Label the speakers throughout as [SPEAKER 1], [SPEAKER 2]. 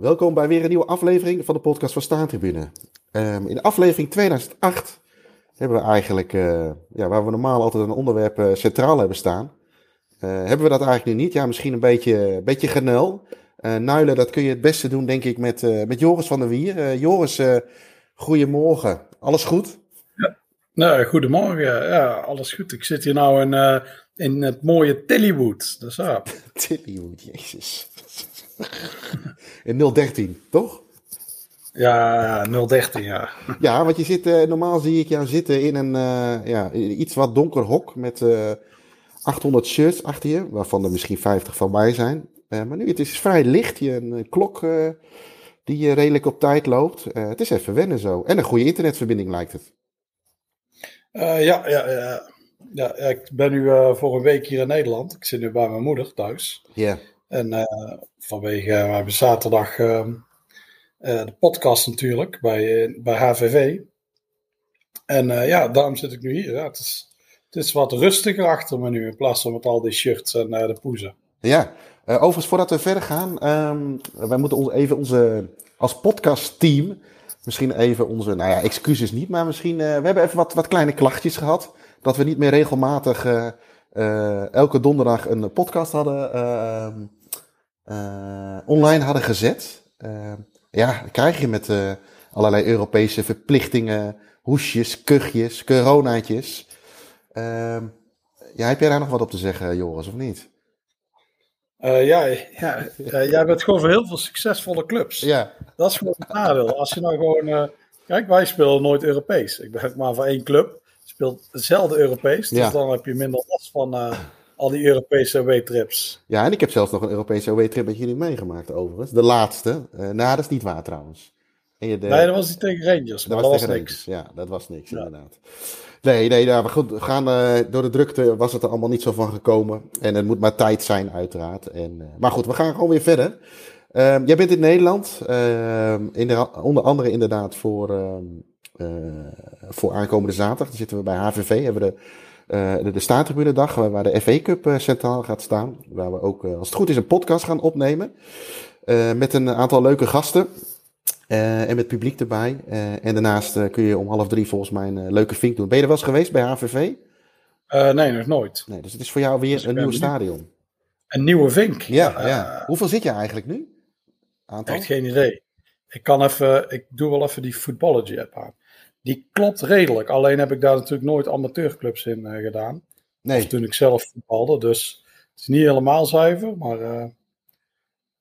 [SPEAKER 1] Welkom bij weer een nieuwe aflevering van de podcast van Staantribune. Um, in aflevering 2008 hebben we eigenlijk, uh, ja, waar we normaal altijd een onderwerp uh, centraal hebben staan, uh, hebben we dat eigenlijk nu niet. Ja, misschien een beetje, beetje genul. Nuilen, dat kun je het beste doen, denk ik, met, met Joris van der Wier. Joris, goedemorgen. Alles goed?
[SPEAKER 2] Ja, nou, goedemorgen. Ja, alles goed. Ik zit hier nou in, in het mooie Tillywood. Dat is.
[SPEAKER 1] Tillywood, jezus. In 013, toch?
[SPEAKER 2] Ja, 013, ja.
[SPEAKER 1] Ja, want je zit, uh, normaal zie ik jou zitten in een uh, ja, iets wat donker hok met uh, 800 shirts achter je, waarvan er misschien 50 van mij zijn. Maar nu het is vrij licht, je een klok die redelijk op tijd loopt. het is even wennen zo. En een goede internetverbinding lijkt het.
[SPEAKER 2] ja, ja, ja. Ja, ik ben nu voor een week hier in Nederland. Ik zit nu bij mijn moeder thuis.
[SPEAKER 1] Ja.
[SPEAKER 2] En uh, vanwege, we hebben zaterdag uh, de podcast natuurlijk bij, bij HVV. En ja, daarom zit ik nu hier. Ja, het, is, het is wat rustiger achter me nu in plaats van met al die shirts en de poezen.
[SPEAKER 1] Ja, overigens voordat we verder gaan, um, wij moeten ons even onze, als podcastteam, misschien even onze, nou ja, excuses niet, maar misschien, we hebben even wat, wat kleine klachtjes gehad. Dat we niet meer regelmatig elke donderdag een podcast hadden ehm, uh, online hadden gezet. Uh, ja, dan krijg je met uh, allerlei Europese verplichtingen, hoesjes, kuchjes, coronaatjes. Ehm, ja, heb jij daar nog wat op te zeggen, Joris, of niet?
[SPEAKER 2] ja, ja jij bent gewoon voor heel veel succesvolle clubs.
[SPEAKER 1] Ja.
[SPEAKER 2] Dat is gewoon het nadeel. Als je nou gewoon... kijk, wij spelen nooit Europees. Ik ben maar voor één club. Speelt hetzelfde Europees. Dus ja. dan heb je minder last van al die Europese away-trips.
[SPEAKER 1] Ja, en ik heb zelfs nog een Europese away-trip met jullie meegemaakt, overigens. De laatste. Uh, nou, dat is niet waar trouwens.
[SPEAKER 2] En je de... Nee, dat was niet tegen Rangers, maar dat was, dat was niks.
[SPEAKER 1] Ja, dat was niks, ja. inderdaad. Nee, nee, nou, goed, we gaan, uh, door de drukte was het er allemaal niet zo van gekomen. En het moet maar tijd zijn, uiteraard. En, uh, maar goed, we gaan gewoon weer verder. Uh, jij bent in Nederland, ehm, in de, onder andere inderdaad voor, ehm, voor aankomende zaterdag. Dan zitten we bij HVV, hebben we de de, de Staantribunedag, waar de FA Cup uh, centraal gaat staan. Waar we ook, uh, als het goed is, een podcast gaan opnemen. met een aantal leuke gasten. en met publiek erbij. en daarnaast kun je om half drie volgens mij een leuke vink doen. Ben je er wel eens geweest bij HVV?
[SPEAKER 2] nee, nog nooit.
[SPEAKER 1] Nee, dus het is voor jou weer dus een nieuw stadion.
[SPEAKER 2] Een nieuwe vink?
[SPEAKER 1] Ja, ja. Hoeveel zit je eigenlijk nu?
[SPEAKER 2] Aantal? Echt geen idee. Ik kan even, ik doe wel even die Footballogy app aan. Die klopt redelijk. Alleen heb ik daar natuurlijk nooit amateurclubs in uh, gedaan. Nee. Of toen ik zelf voetbalde. Dus het is niet helemaal zuiver. Maar uh,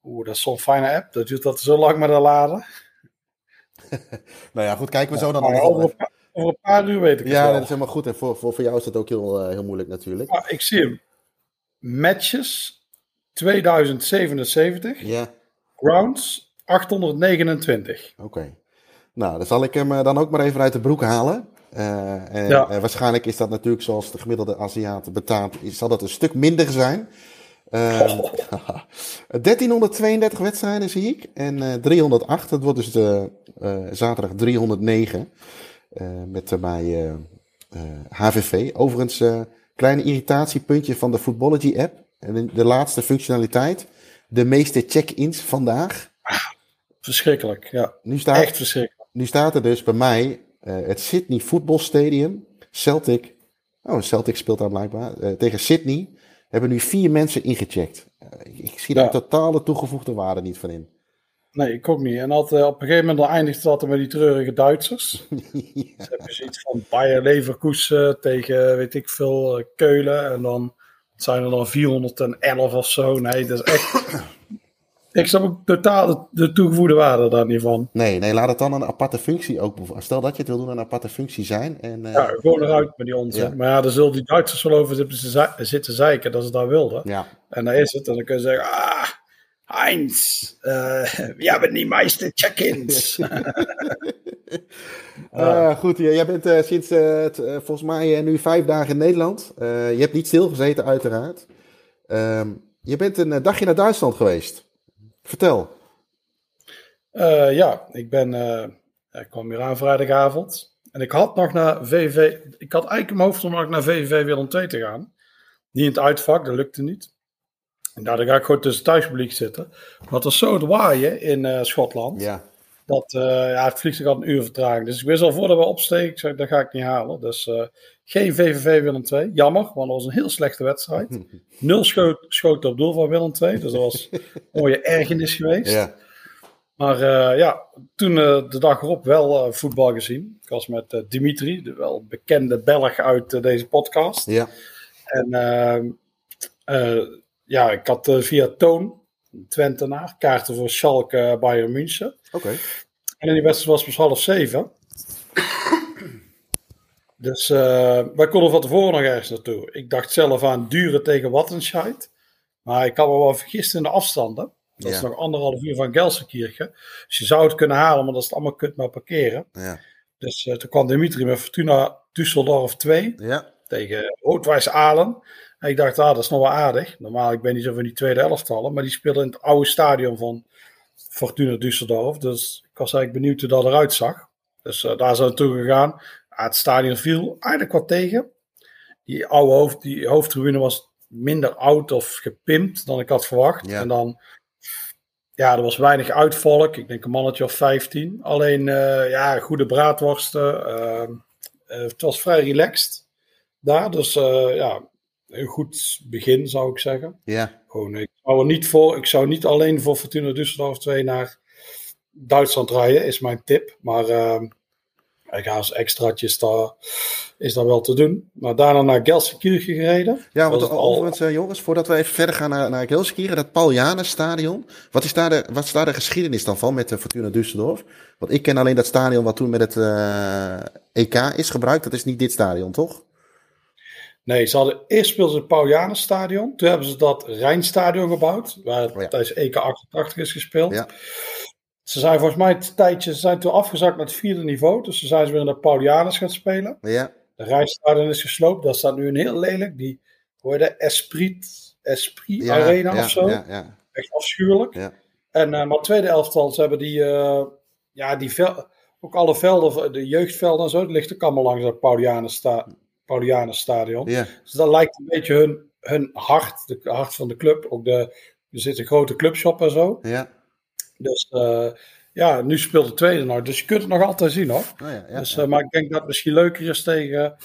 [SPEAKER 2] oeh, dat is zo'n fijne app. Dat duurt dat zo lang met de laden.
[SPEAKER 1] nou ja, goed. Kijken we zo dan
[SPEAKER 2] ja, over, een paar, over, een paar uur weet ik
[SPEAKER 1] ja,
[SPEAKER 2] het
[SPEAKER 1] Ja, dat is helemaal goed. En voor, voor, voor jou is dat ook heel, uh, heel moeilijk natuurlijk.
[SPEAKER 2] Ja, ik zie hem. Matches 2077.
[SPEAKER 1] Ja.
[SPEAKER 2] Grounds 829.
[SPEAKER 1] Oké. Okay. Nou, dan zal ik hem eh, dan ook maar even uit de broek halen. Uh, en, ja. en, waarschijnlijk is dat natuurlijk zoals de gemiddelde Aziat betaamt, zal dat een stuk minder zijn. Uh, oh. 1332 wedstrijden zie ik. En uh, 308, dat wordt dus de, zaterdag 309. met daarbij HVV. Overigens, kleine irritatiepuntje van de Footballogy app. En de laatste functionaliteit. De meeste check-ins vandaag.
[SPEAKER 2] Verschrikkelijk, ja.
[SPEAKER 1] Nu staat,
[SPEAKER 2] Echt verschrikkelijk
[SPEAKER 1] nu staat er dus bij mij uh, het Sydney Stadium Celtic. Oh, Celtic speelt daar blijkbaar. Uh, tegen Sydney hebben nu vier mensen ingecheckt. Uh, ik, zie daar ja. totale toegevoegde waarde niet van in.
[SPEAKER 2] Nee, ik ook niet. En altijd, op een gegeven moment eindigt het altijd met die treurige Duitsers. ja. Dus heb je zoiets van Bayer Leverkusen tegen, weet ik veel, Keulen. En dan zijn er dan 411 of zo. Nee, dat is echt... Ik snap ook totaal de, toegevoegde waarde daar niet van.
[SPEAKER 1] Nee, nee, laat het dan een aparte functie ook. Stel dat je het wil doen, een aparte functie zijn. En, uh...
[SPEAKER 2] Ja, gewoon eruit met die onzin. Ja. Maar ja, dan zullen die Duitsers wel over zitten zeiken dat ze dat wilden.
[SPEAKER 1] Ja.
[SPEAKER 2] En dan is het. En dan kun je zeggen, ah, Heinz, uh, we hebben niet meeste check-ins.
[SPEAKER 1] uh, goed, jij bent sinds volgens mij nu vijf dagen in Nederland. je hebt niet stilgezeten, uiteraard. Ehm, je bent een dagje naar Duitsland geweest. Vertel.
[SPEAKER 2] Uh, ja, ik ben. Uh, ik kwam hier aan vrijdagavond. En ik had nog naar VV. Ik had eigenlijk in mijn hoofd om nog naar VVV Willem II te gaan. Niet in het uitvak, dat lukte niet. Nou, dan ga ik gewoon tussen thuispubliek zitten. Maar het was zo het waaien in uh, Schotland.
[SPEAKER 1] Ja.
[SPEAKER 2] Dat uh, ja, het vliegtuig had een uur vertraging. Dus ik wist al voordat we opsteken, ik zei, dat ga ik niet halen. Dus uh, geen VVV Willem 2. Jammer, want dat was een heel slechte wedstrijd. Nul schoot, schoten op doel van Willem 2. Dus dat was een mooie ergernis geweest.
[SPEAKER 1] Ja.
[SPEAKER 2] Maar uh, ja, toen de dag erop wel voetbal gezien. Ik was met Dimitri, de wel bekende Belg uit deze podcast.
[SPEAKER 1] Ja.
[SPEAKER 2] En ehm, ja, ik had via Toon Twentenaar. Kaarten voor Schalke Bayern München.
[SPEAKER 1] Oké.
[SPEAKER 2] En die wedstrijd was pas half zeven. Dus uh, wij konden van tevoren nog ergens naartoe. Ik dacht zelf aan Duren tegen Wattenscheid. Maar ik had me wel vergist in de afstanden. Dat is nog anderhalf uur van Gelsenkirchen. Dus je zou het kunnen halen, maar dat is allemaal kut maar parkeren.
[SPEAKER 1] Ja.
[SPEAKER 2] Dus uh, toen kwam Dimitri met Fortuna Düsseldorf 2
[SPEAKER 1] ja.
[SPEAKER 2] tegen Roodwijs Alen. En ik dacht, ah, dat is nog wel aardig. Normaal, ik ben niet zo van die tweede elftallen. Maar die speelden in het oude stadion van Fortuna Düsseldorf. Dus ik was eigenlijk benieuwd hoe dat eruit zag. Dus uh, daar zijn we naartoe gegaan. het stadion viel eigenlijk wat tegen. Die oude hoofd, die hoofdtribune was minder oud of gepimpt dan ik had verwacht.
[SPEAKER 1] Ja.
[SPEAKER 2] En dan, ja, er was weinig uitvolk. Ik denk een mannetje of 15. Alleen, uh, ja, goede braadworsten. Uh, het was vrij relaxed daar. Dus ja, een goed begin, zou ik zeggen.
[SPEAKER 1] Ja.
[SPEAKER 2] Gewoon, ik zou er niet voor, ik zou niet alleen voor Fortuna Düsseldorf 2 naar Duitsland rijden, is mijn tip. Maar uh, ik ga als extraatjes daar, is dat wel te doen. Maar daarna naar Gelsenkirchen gereden.
[SPEAKER 1] Ja, want overigens, al... jongens, voordat we even verder gaan naar, naar Gelsenkirchen, dat Paul stadion. Wat is, daar de, wat is daar de geschiedenis dan van met de Fortuna Düsseldorf? Want ik ken alleen dat stadion wat toen met het uh, EK is gebruikt. Dat is niet dit stadion, toch?
[SPEAKER 2] Nee, ze hadden eerst speelden ze het Paulianenstadion. Toen hebben ze dat Rijnstadion gebouwd, waar
[SPEAKER 1] Oh ja.
[SPEAKER 2] tijdens EK 88 is gespeeld.
[SPEAKER 1] Ja.
[SPEAKER 2] Ze zijn volgens mij een tijdje, ze zijn toen afgezakt naar het vierde niveau. Dus ze zijn ze weer in de Paulianus gaan spelen.
[SPEAKER 1] Ja.
[SPEAKER 2] De Rijnstadion is gesloopt. Dat staat nu een heel lelijk. Die, dat? Esprit, Esprit
[SPEAKER 1] Ja,
[SPEAKER 2] Arena
[SPEAKER 1] ja,
[SPEAKER 2] of zo.
[SPEAKER 1] Ja.
[SPEAKER 2] Echt afschuwelijk.
[SPEAKER 1] Ja.
[SPEAKER 2] En, uh, maar het tweede elftal, ze hebben die, uh, ja, die vel, ook alle velden, de jeugdvelden en zo, dat ligt ook allemaal langs dat Paulianensta Paulianenstadion.
[SPEAKER 1] Ja.
[SPEAKER 2] Dus dat lijkt een beetje hun, hun hart, de hart van de club. Ook de, er zit een grote clubshop en zo.
[SPEAKER 1] Ja.
[SPEAKER 2] Dus uh, ja, nu speelt de tweede nou. Dus je kunt het nog altijd zien hoor.
[SPEAKER 1] Oh ja, ja,
[SPEAKER 2] dus,
[SPEAKER 1] ja.
[SPEAKER 2] uh, maar ik denk dat het misschien leuker is tegen,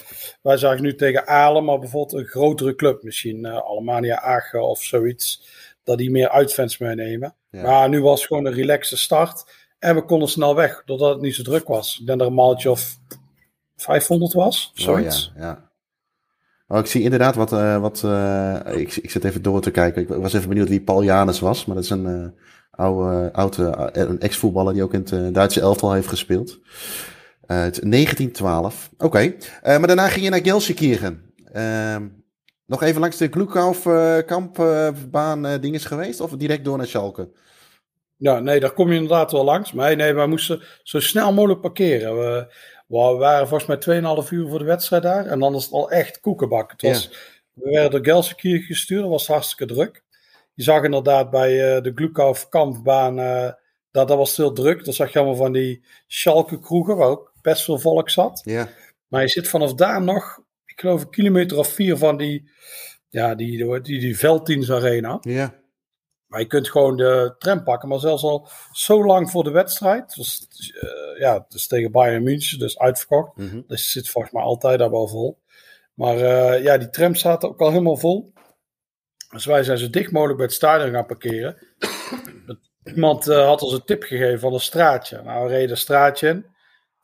[SPEAKER 2] wij zagen nu tegen Alen, maar bijvoorbeeld een grotere club. Misschien uh, Alemania Aachen of zoiets. Dat die meer uitfans meenemen.
[SPEAKER 1] Ja.
[SPEAKER 2] Maar nu was het gewoon een relaxe start. En we konden snel weg, doordat het niet zo druk was. Ik denk er een maaltje of 500 was, zoiets.
[SPEAKER 1] Oh, ja, ja. Oh, ik zie inderdaad wat. Uh, wat uh, ik, ik zit even door te kijken. Ik was even benieuwd wie Paul Janus was. Maar dat is een uh, oude, oude een ex-voetballer die ook in het Duitse elftal heeft gespeeld. het 1912. Oké. Okay. maar daarna ging je naar Gelsenkirchen. Ehm, nog even langs de Glukhof-kampbaan dinges geweest? Of direct door naar Schalke?
[SPEAKER 2] Ja, nee, daar kom je inderdaad wel langs. Maar nee, wij moesten zo snel mogelijk parkeren. We, we waren volgens mij 2,5 uur voor de wedstrijd daar. En dan is het al echt koekenbak. Het was. We werden door Gelsenkirchen gestuurd. Dat was hartstikke druk. Je zag inderdaad bij uh, de Glukhof kampbaan. Uh, dat, dat was heel druk. Dan zag je allemaal van die Schalke kroegen. Waar ook best veel volk zat.
[SPEAKER 1] Ja.
[SPEAKER 2] Maar je zit vanaf daar nog. Ik geloof een kilometer of vier van die. Ja, die, die, die, die Veldteams Arena.
[SPEAKER 1] Ja.
[SPEAKER 2] Maar je kunt gewoon de tram pakken, maar zelfs al zo lang voor de wedstrijd. Dus, uh, ja, het is tegen Bayern München, dus uitverkocht.
[SPEAKER 1] Mm -hmm.
[SPEAKER 2] Dus zit volgens mij altijd daar wel vol. Maar uh, ja, die tram staat ook al helemaal vol. Dus wij zijn zo dicht mogelijk bij het stadion gaan parkeren. Iemand uh, had ons een tip gegeven van een straatje. Nou, we reden een straatje in.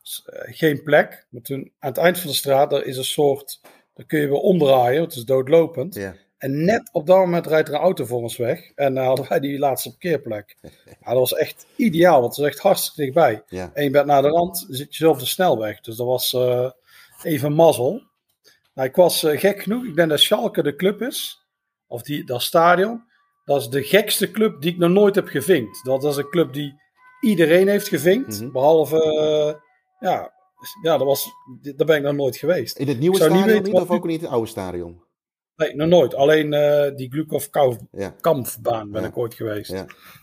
[SPEAKER 2] Dus, geen plek. Maar toen, aan het eind van de straat, daar is een soort... Daar kun je weer omdraaien, want het is doodlopend.
[SPEAKER 1] Ja.
[SPEAKER 2] En net op dat moment rijdt er een auto voor ons weg. En uh, hadden wij die laatste parkeerplek. Ja, dat was echt ideaal, want het was echt hartstikke dichtbij.
[SPEAKER 1] Ja.
[SPEAKER 2] En je bent naar de rand, zit je op de snelweg. Dus dat was uh, even mazzel. Nou, ik was uh, gek genoeg. Ik denk dat Schalke de club is. Of die, dat stadion. Dat is de gekste club die ik nog nooit heb gevinkt. Dat is een club die iedereen heeft gevinkt.
[SPEAKER 1] Mhm.
[SPEAKER 2] Mm -hmm. Behalve, ja, ja dat was, daar ben ik nog nooit geweest.
[SPEAKER 1] In het nieuwe stadion
[SPEAKER 2] niet
[SPEAKER 1] of ook niet in het oude stadion?
[SPEAKER 2] Nee, nog nooit. Alleen uh, die Glukov
[SPEAKER 1] Ja.
[SPEAKER 2] kampbaan ben ik ooit geweest.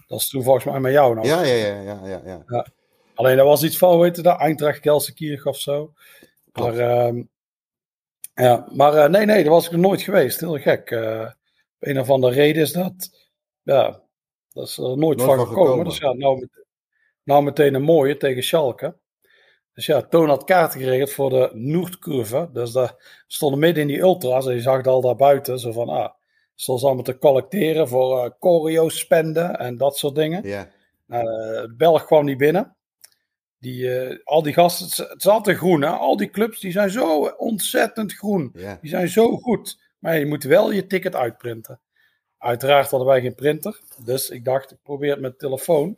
[SPEAKER 2] Dat is toen volgens mij met jou nog.
[SPEAKER 1] Ja, ja, ja, ja, ja, ja.
[SPEAKER 2] Alleen dat was iets van, weet je dat, Eintracht Gelsenkirchen of zo.
[SPEAKER 1] Klopt.
[SPEAKER 2] Maar, ehm, ja, maar uh, nee, nee, daar was ik nog nooit geweest. Heel gek. Uh, een of andere reden is dat, ja, dat is er nooit, van gekomen. Dus ja, nou, nou meteen een mooie tegen Schalke. Dus ja, Toon had kaarten geregeld voor de Noordcurve. Dus daar stonden midden in die ultras en je zag het al daar buiten. Zo van, ah, zoals allemaal te collecteren voor uh, choreo spenden en dat soort dingen.
[SPEAKER 1] Ja.
[SPEAKER 2] Nou, uh, de Belg kwam niet binnen. Die, uh, al die gasten, het is altijd groen hè. Al die clubs, die zijn zo ontzettend groen.
[SPEAKER 1] Ja.
[SPEAKER 2] Die zijn zo goed. Maar je moet wel je ticket uitprinten. Uiteraard hadden wij geen printer. Dus ik dacht, ik probeer het met telefoon.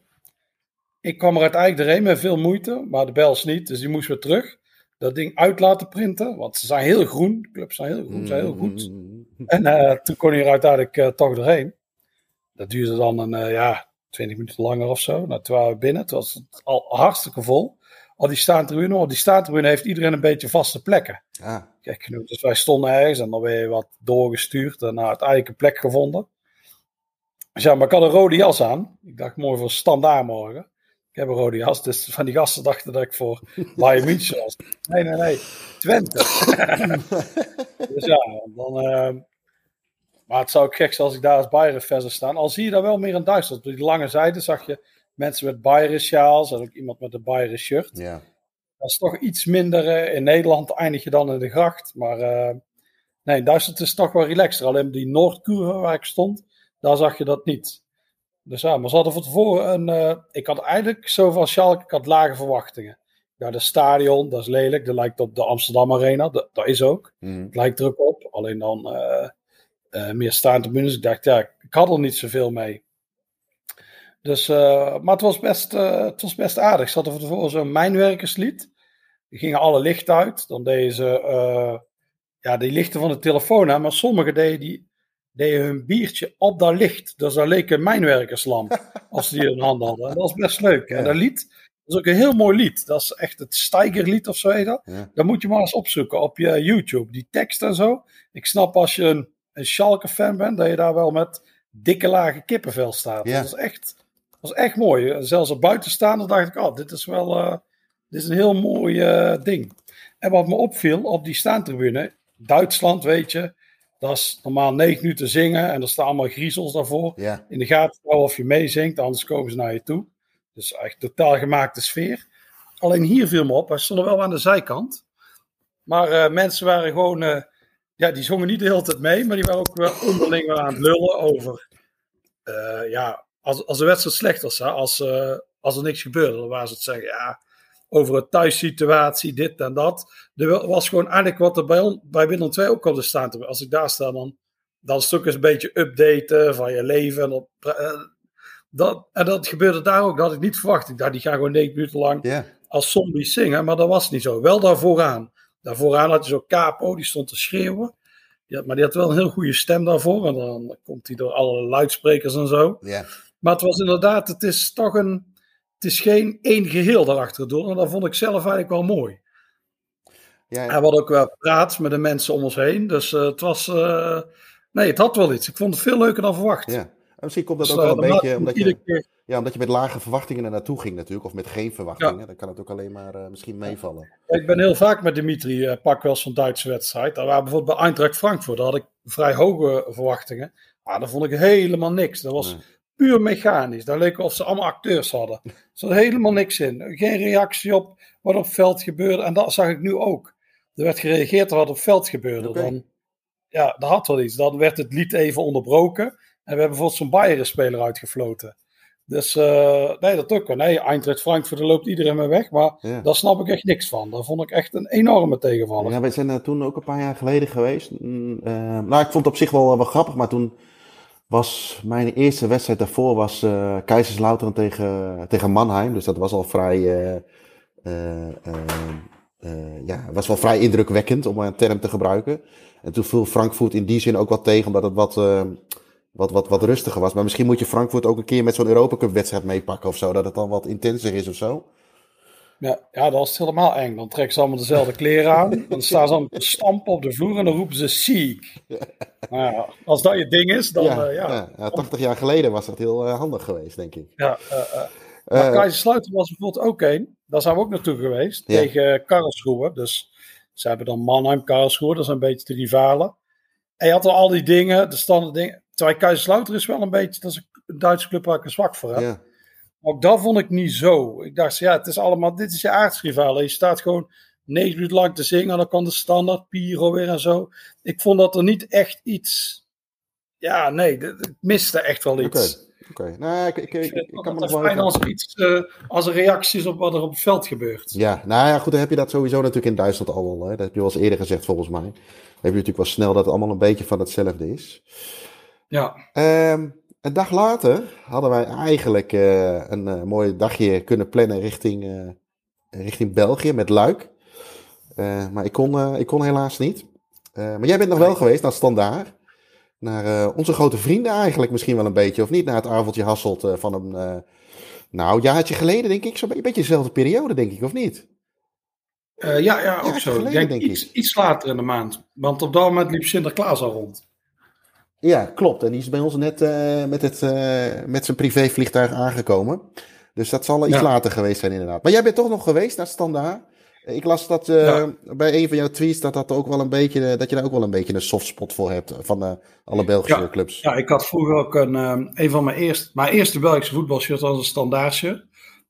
[SPEAKER 2] Ik kwam er uiteindelijk doorheen met veel moeite, maar de bels niet. Dus die moest weer terug. Dat ding uit laten printen, want ze zijn heel groen. De clubs zijn heel groen, zijn heel goed.
[SPEAKER 1] Mm.
[SPEAKER 2] En uh, toen kon hij er uiteindelijk uh, toch doorheen. Dat duurde dan een, uh, ja, 20 minuten langer of zo. Nou, toen waren we binnen. Toen was het al hartstikke vol. Al die staantribune, op die staantribune heeft iedereen een beetje vaste plekken.
[SPEAKER 1] Ah.
[SPEAKER 2] Kijk genoeg. Dus wij stonden ergens en dan weer wat doorgestuurd en nou, uiteindelijk een plek gevonden. Dus ja, maar ik had een rode jas aan. Ik dacht mooi voor standaard morgen. Ik heb een rode jas, dus van die gasten dachten dat ik voor Bayern München was. Nee, nee, nee. Twente. dus ja, dan... Uh, maar het zou ook gek zijn als ik daar als Bayern fan zou staan. Al zie je daar wel meer in Duitsland. Op die lange zijde zag je mensen met Bayern sjaals en ook iemand met een Bayern shirt.
[SPEAKER 1] Ja.
[SPEAKER 2] Dat is toch iets minder. Uh, in Nederland eindig je dan in de gracht. Maar uh, nee, in Duitsland is het toch wel relaxter. Alleen die Noordkurve waar ik stond, daar zag je dat niet. Dus ja, maar ze hadden van tevoren een. Uh, ik had eigenlijk zo van Schalke, ik had lage verwachtingen. Ja, de stadion, dat is lelijk. Dat lijkt op de Amsterdam Arena. Dat, dat is ook.
[SPEAKER 1] Mm.
[SPEAKER 2] Het lijkt ook op. Alleen dan uh, uh, meer staande tribunes. Ik dacht, ja, ik had er niet zoveel mee. Dus, maar het was, best, het was best aardig. Ze hadden van tevoren zo'n mijnwerkerslied. Die gingen alle lichten uit. Dan deden ze, ja, die lichten van de telefoon aan. Maar sommigen deden die deden hun biertje op dat licht. Dus dat leek een mijnwerkerslamp. als ze die in handen hadden. En dat was best leuk. En dat lied, dat is ook een heel mooi lied. Dat is echt het Steigerlied of zo heet dat. Moet je maar eens opzoeken op je YouTube. Die tekst en zo. Ik snap als je een, een Schalke-fan bent, dat je daar wel met dikke lage kippenvel staat. Dat, is echt, dat is echt mooi. Zelfs op buitenstaander dacht ik, oh, dit is wel uh, dit is een heel mooi uh, ding. En wat me opviel op die staantribune, Duitsland, weet je, dat is normaal negen minuten zingen en er staan allemaal griezels daarvoor.
[SPEAKER 1] Ja.
[SPEAKER 2] In de gaten houden of je meezingt, anders komen ze naar je toe. Dus echt totaal gemaakte sfeer. Alleen hier viel me op, hij stond wel aan de zijkant. Maar uh, mensen waren gewoon, uh, ja, die zongen niet de hele tijd mee, maar die waren ook wel onderling aan het lullen over, uh, ja, als, als de wedstrijd slecht was, hè, als, als er niks gebeurde, dan waren ze het zeggen, ja, over een thuissituatie, dit en dat. Er was gewoon eigenlijk wat er bij, bij Willem II ook op de staan. Als ik daar sta, dan, dan is het ook eens een beetje updaten van je leven. En, op, uh, dat, en dat gebeurde daar ook, dat had ik niet verwacht. Ik dacht, die gaan gewoon negen minuten lang
[SPEAKER 1] yeah.
[SPEAKER 2] als zombies zingen, maar dat was niet zo. Wel daar vooraan. Daar vooraan had je zo'n capo, die stond te schreeuwen. Die had, maar die had wel een heel goede stem daarvoor. En dan komt hij door alle luidsprekers en zo.
[SPEAKER 1] Yeah.
[SPEAKER 2] Maar het was inderdaad, het is toch een het is geen één geheel daarachter door. En dat vond ik zelf eigenlijk wel mooi.
[SPEAKER 1] Ja, ja.
[SPEAKER 2] Had ook wel praat met de mensen om ons heen. Dus uh, het was. Uh, nee, het had wel iets. Ik vond het veel leuker dan verwacht.
[SPEAKER 1] Ja. En misschien komt dat dus, ook wel een beetje omdat je, keer... ja, omdat je met lage verwachtingen er naartoe ging, natuurlijk. Of met geen verwachtingen. Ja. Dan kan het ook alleen maar uh, misschien meevallen.
[SPEAKER 2] Ik ben heel vaak met Dimitri pak wel van Duitse wedstrijd. Daar waren bijvoorbeeld bij Eintracht Frankfurt. Daar had ik vrij hoge verwachtingen. Maar daar vond ik helemaal niks. Dat was. Nee puur mechanisch. Dat leek of ze allemaal acteurs hadden. Er zat helemaal niks in. Geen reactie op wat op veld gebeurde. En dat zag ik nu ook. Er werd gereageerd op wat op veld gebeurde.
[SPEAKER 1] Okay.
[SPEAKER 2] Dan, ja, dat had wel iets. Dan werd het lied even onderbroken. En we hebben bijvoorbeeld zo'n Bayern-speler uitgefloten. Dus uh, nee, dat ook wel. Nee, Eintracht Frankfurt, daar loopt iedereen mee weg. Maar
[SPEAKER 1] ja.
[SPEAKER 2] daar snap ik echt niks van. Daar vond ik echt een enorme tegenvaller.
[SPEAKER 1] Ja, wij zijn er toen ook een paar jaar geleden geweest. Mm, uh, nou, ik vond het op zich wel, wel grappig. Maar toen was mijn eerste wedstrijd daarvoor was uh, Kaiserslautern tegen, tegen Mannheim. Dus dat was al vrij, uh, uh, ja, was wel vrij indrukwekkend om een term te gebruiken. En toen viel Frankfurt in die zin ook wat tegen, omdat het wat, wat, wat, wat rustiger was. Maar misschien moet je Frankfurt ook een keer met zo'n Europa Cup wedstrijd meepakken of zo, dat het dan wat intenser is of zo.
[SPEAKER 2] Ja, ja, dat is helemaal eng. Dan trekken ze allemaal dezelfde kleren aan. Dan staan ze allemaal te stampen op de vloer en dan roepen ze ziek. Nou ja, als dat je ding is, dan
[SPEAKER 1] ja,
[SPEAKER 2] uh, ja.
[SPEAKER 1] ja. ja 80 jaar geleden was dat heel uh, handig geweest, denk ik.
[SPEAKER 2] Ja, uh, maar Kaiserslautern was bijvoorbeeld ook één. Daar zijn we ook naartoe geweest. Tegen Karlsruhe. Dus ze hebben dan Mannheim, Karlsruhe. Dat zijn een beetje de rivalen. En je had al al die dingen, de standaard dingen. Terwijl Kaiserslautern is wel een beetje, dat is een Duitse club waar ik een zwak voor heb. Ook dat vond ik niet zo. Ik dacht, ja, het is allemaal, dit is je aardsrivaal. Je staat gewoon negen minuten lang te zingen. Dan kan de standaard Piro weer en zo. Ik vond dat er niet echt iets. Ja, nee, het miste echt wel iets.
[SPEAKER 1] Oké, nou, ik, ik, ik, ik kan me nog
[SPEAKER 2] wel... Fijn als iets, uh, als er reacties op wat er op het veld gebeurt.
[SPEAKER 1] Ja, nou ja, goed, dan heb je dat sowieso natuurlijk in Duitsland al wel. Hè? Dat heb je wel eens eerder gezegd, volgens mij. Dan heb je natuurlijk wel snel dat het allemaal een beetje van hetzelfde is.
[SPEAKER 2] Ja.
[SPEAKER 1] Um, een dag later hadden wij eigenlijk uh, een uh, mooi dagje kunnen plannen richting, uh, richting België met Luik. maar ik kon, ik kon helaas niet. maar jij bent nog wel geweest naar Standaard. Naar onze grote vrienden eigenlijk misschien wel een beetje. Of niet naar het avondje Hasselt van een, nou, jaartje geleden denk ik. Zo'n beetje dezelfde periode denk ik, of niet?
[SPEAKER 2] ja, ja, ook zo. Geleden, ik denk, denk iets, ik. iets later in de maand. Want op dat moment liep Sinterklaas al rond.
[SPEAKER 1] Ja, klopt. En die is bij ons net uh, met, het, uh, met zijn privévliegtuig aangekomen. Dus dat zal iets later geweest zijn, inderdaad. Maar jij bent toch nog geweest naar Standaard? Ik las dat uh, ja. bij een van jouw tweets dat, dat, ook wel een beetje, dat je daar ook wel een beetje een softspot voor hebt van alle Belgische
[SPEAKER 2] ja.
[SPEAKER 1] clubs.
[SPEAKER 2] Ja, ik had vroeger ook een, een van mijn eerste, mijn eerste Belgische voetbalshirt als een standaardje.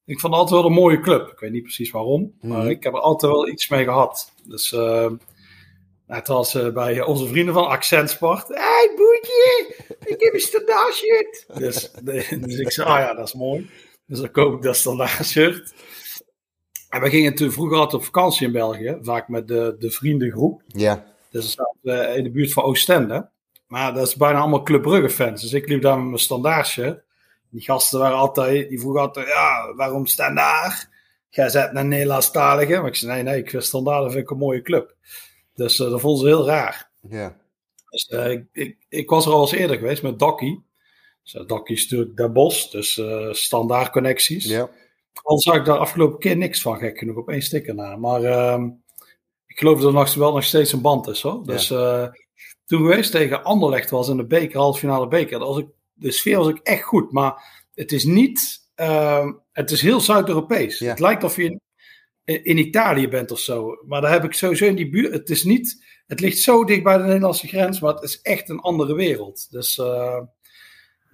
[SPEAKER 2] Ik vond het altijd wel een mooie club. Ik weet niet precies waarom, maar mhm. ik heb er altijd wel iets mee gehad. Dus Net als uh, bij onze vrienden van Accent Sport. Hé, hey, boetje, ik heb een standaard shirt. Dus, dus ik zei, ah ja, dat is mooi. Dus dan koop ik dat standaard shirt. En we gingen toen vroeger altijd op vakantie in België, vaak met de, de vriendengroep.
[SPEAKER 1] Ja.
[SPEAKER 2] Dus dat uh, in de buurt van Oostende. Maar dat is bijna allemaal Club Brugge fans. Dus ik liep daar met mijn standaard shirt. Die gasten waren altijd, die vroegen altijd, ja, waarom standaard? Jij zet naar Nederlandstalige. Maar ik zei, nee, nee, ik vind standaard vind ik een mooie club. Dus uh, dat vonden ze heel raar.
[SPEAKER 1] Ja.
[SPEAKER 2] Dus, uh, ik, ik, ik, was er al eens eerder geweest met Dokkie. Dus, uh, Dokkie is natuurlijk Den Bos, dus standaard connecties.
[SPEAKER 1] Ja.
[SPEAKER 2] Al zag ik daar afgelopen keer niks van, gek genoeg, op één sticker na. Maar ehm, ik geloof dat er nog, wel nog steeds een band is hoor. Dus ja. toen geweest tegen Anderlecht was in de beker, halve finale beker. Was ik, de sfeer was ik echt goed, maar het is niet... Ehm, het is heel Zuid-Europees. Ja. Het lijkt of je in Italië bent of zo. Maar daar heb ik sowieso in die buurt. Het is niet. Het ligt zo dicht bij de Nederlandse grens, maar het is echt een andere wereld. Dus uh,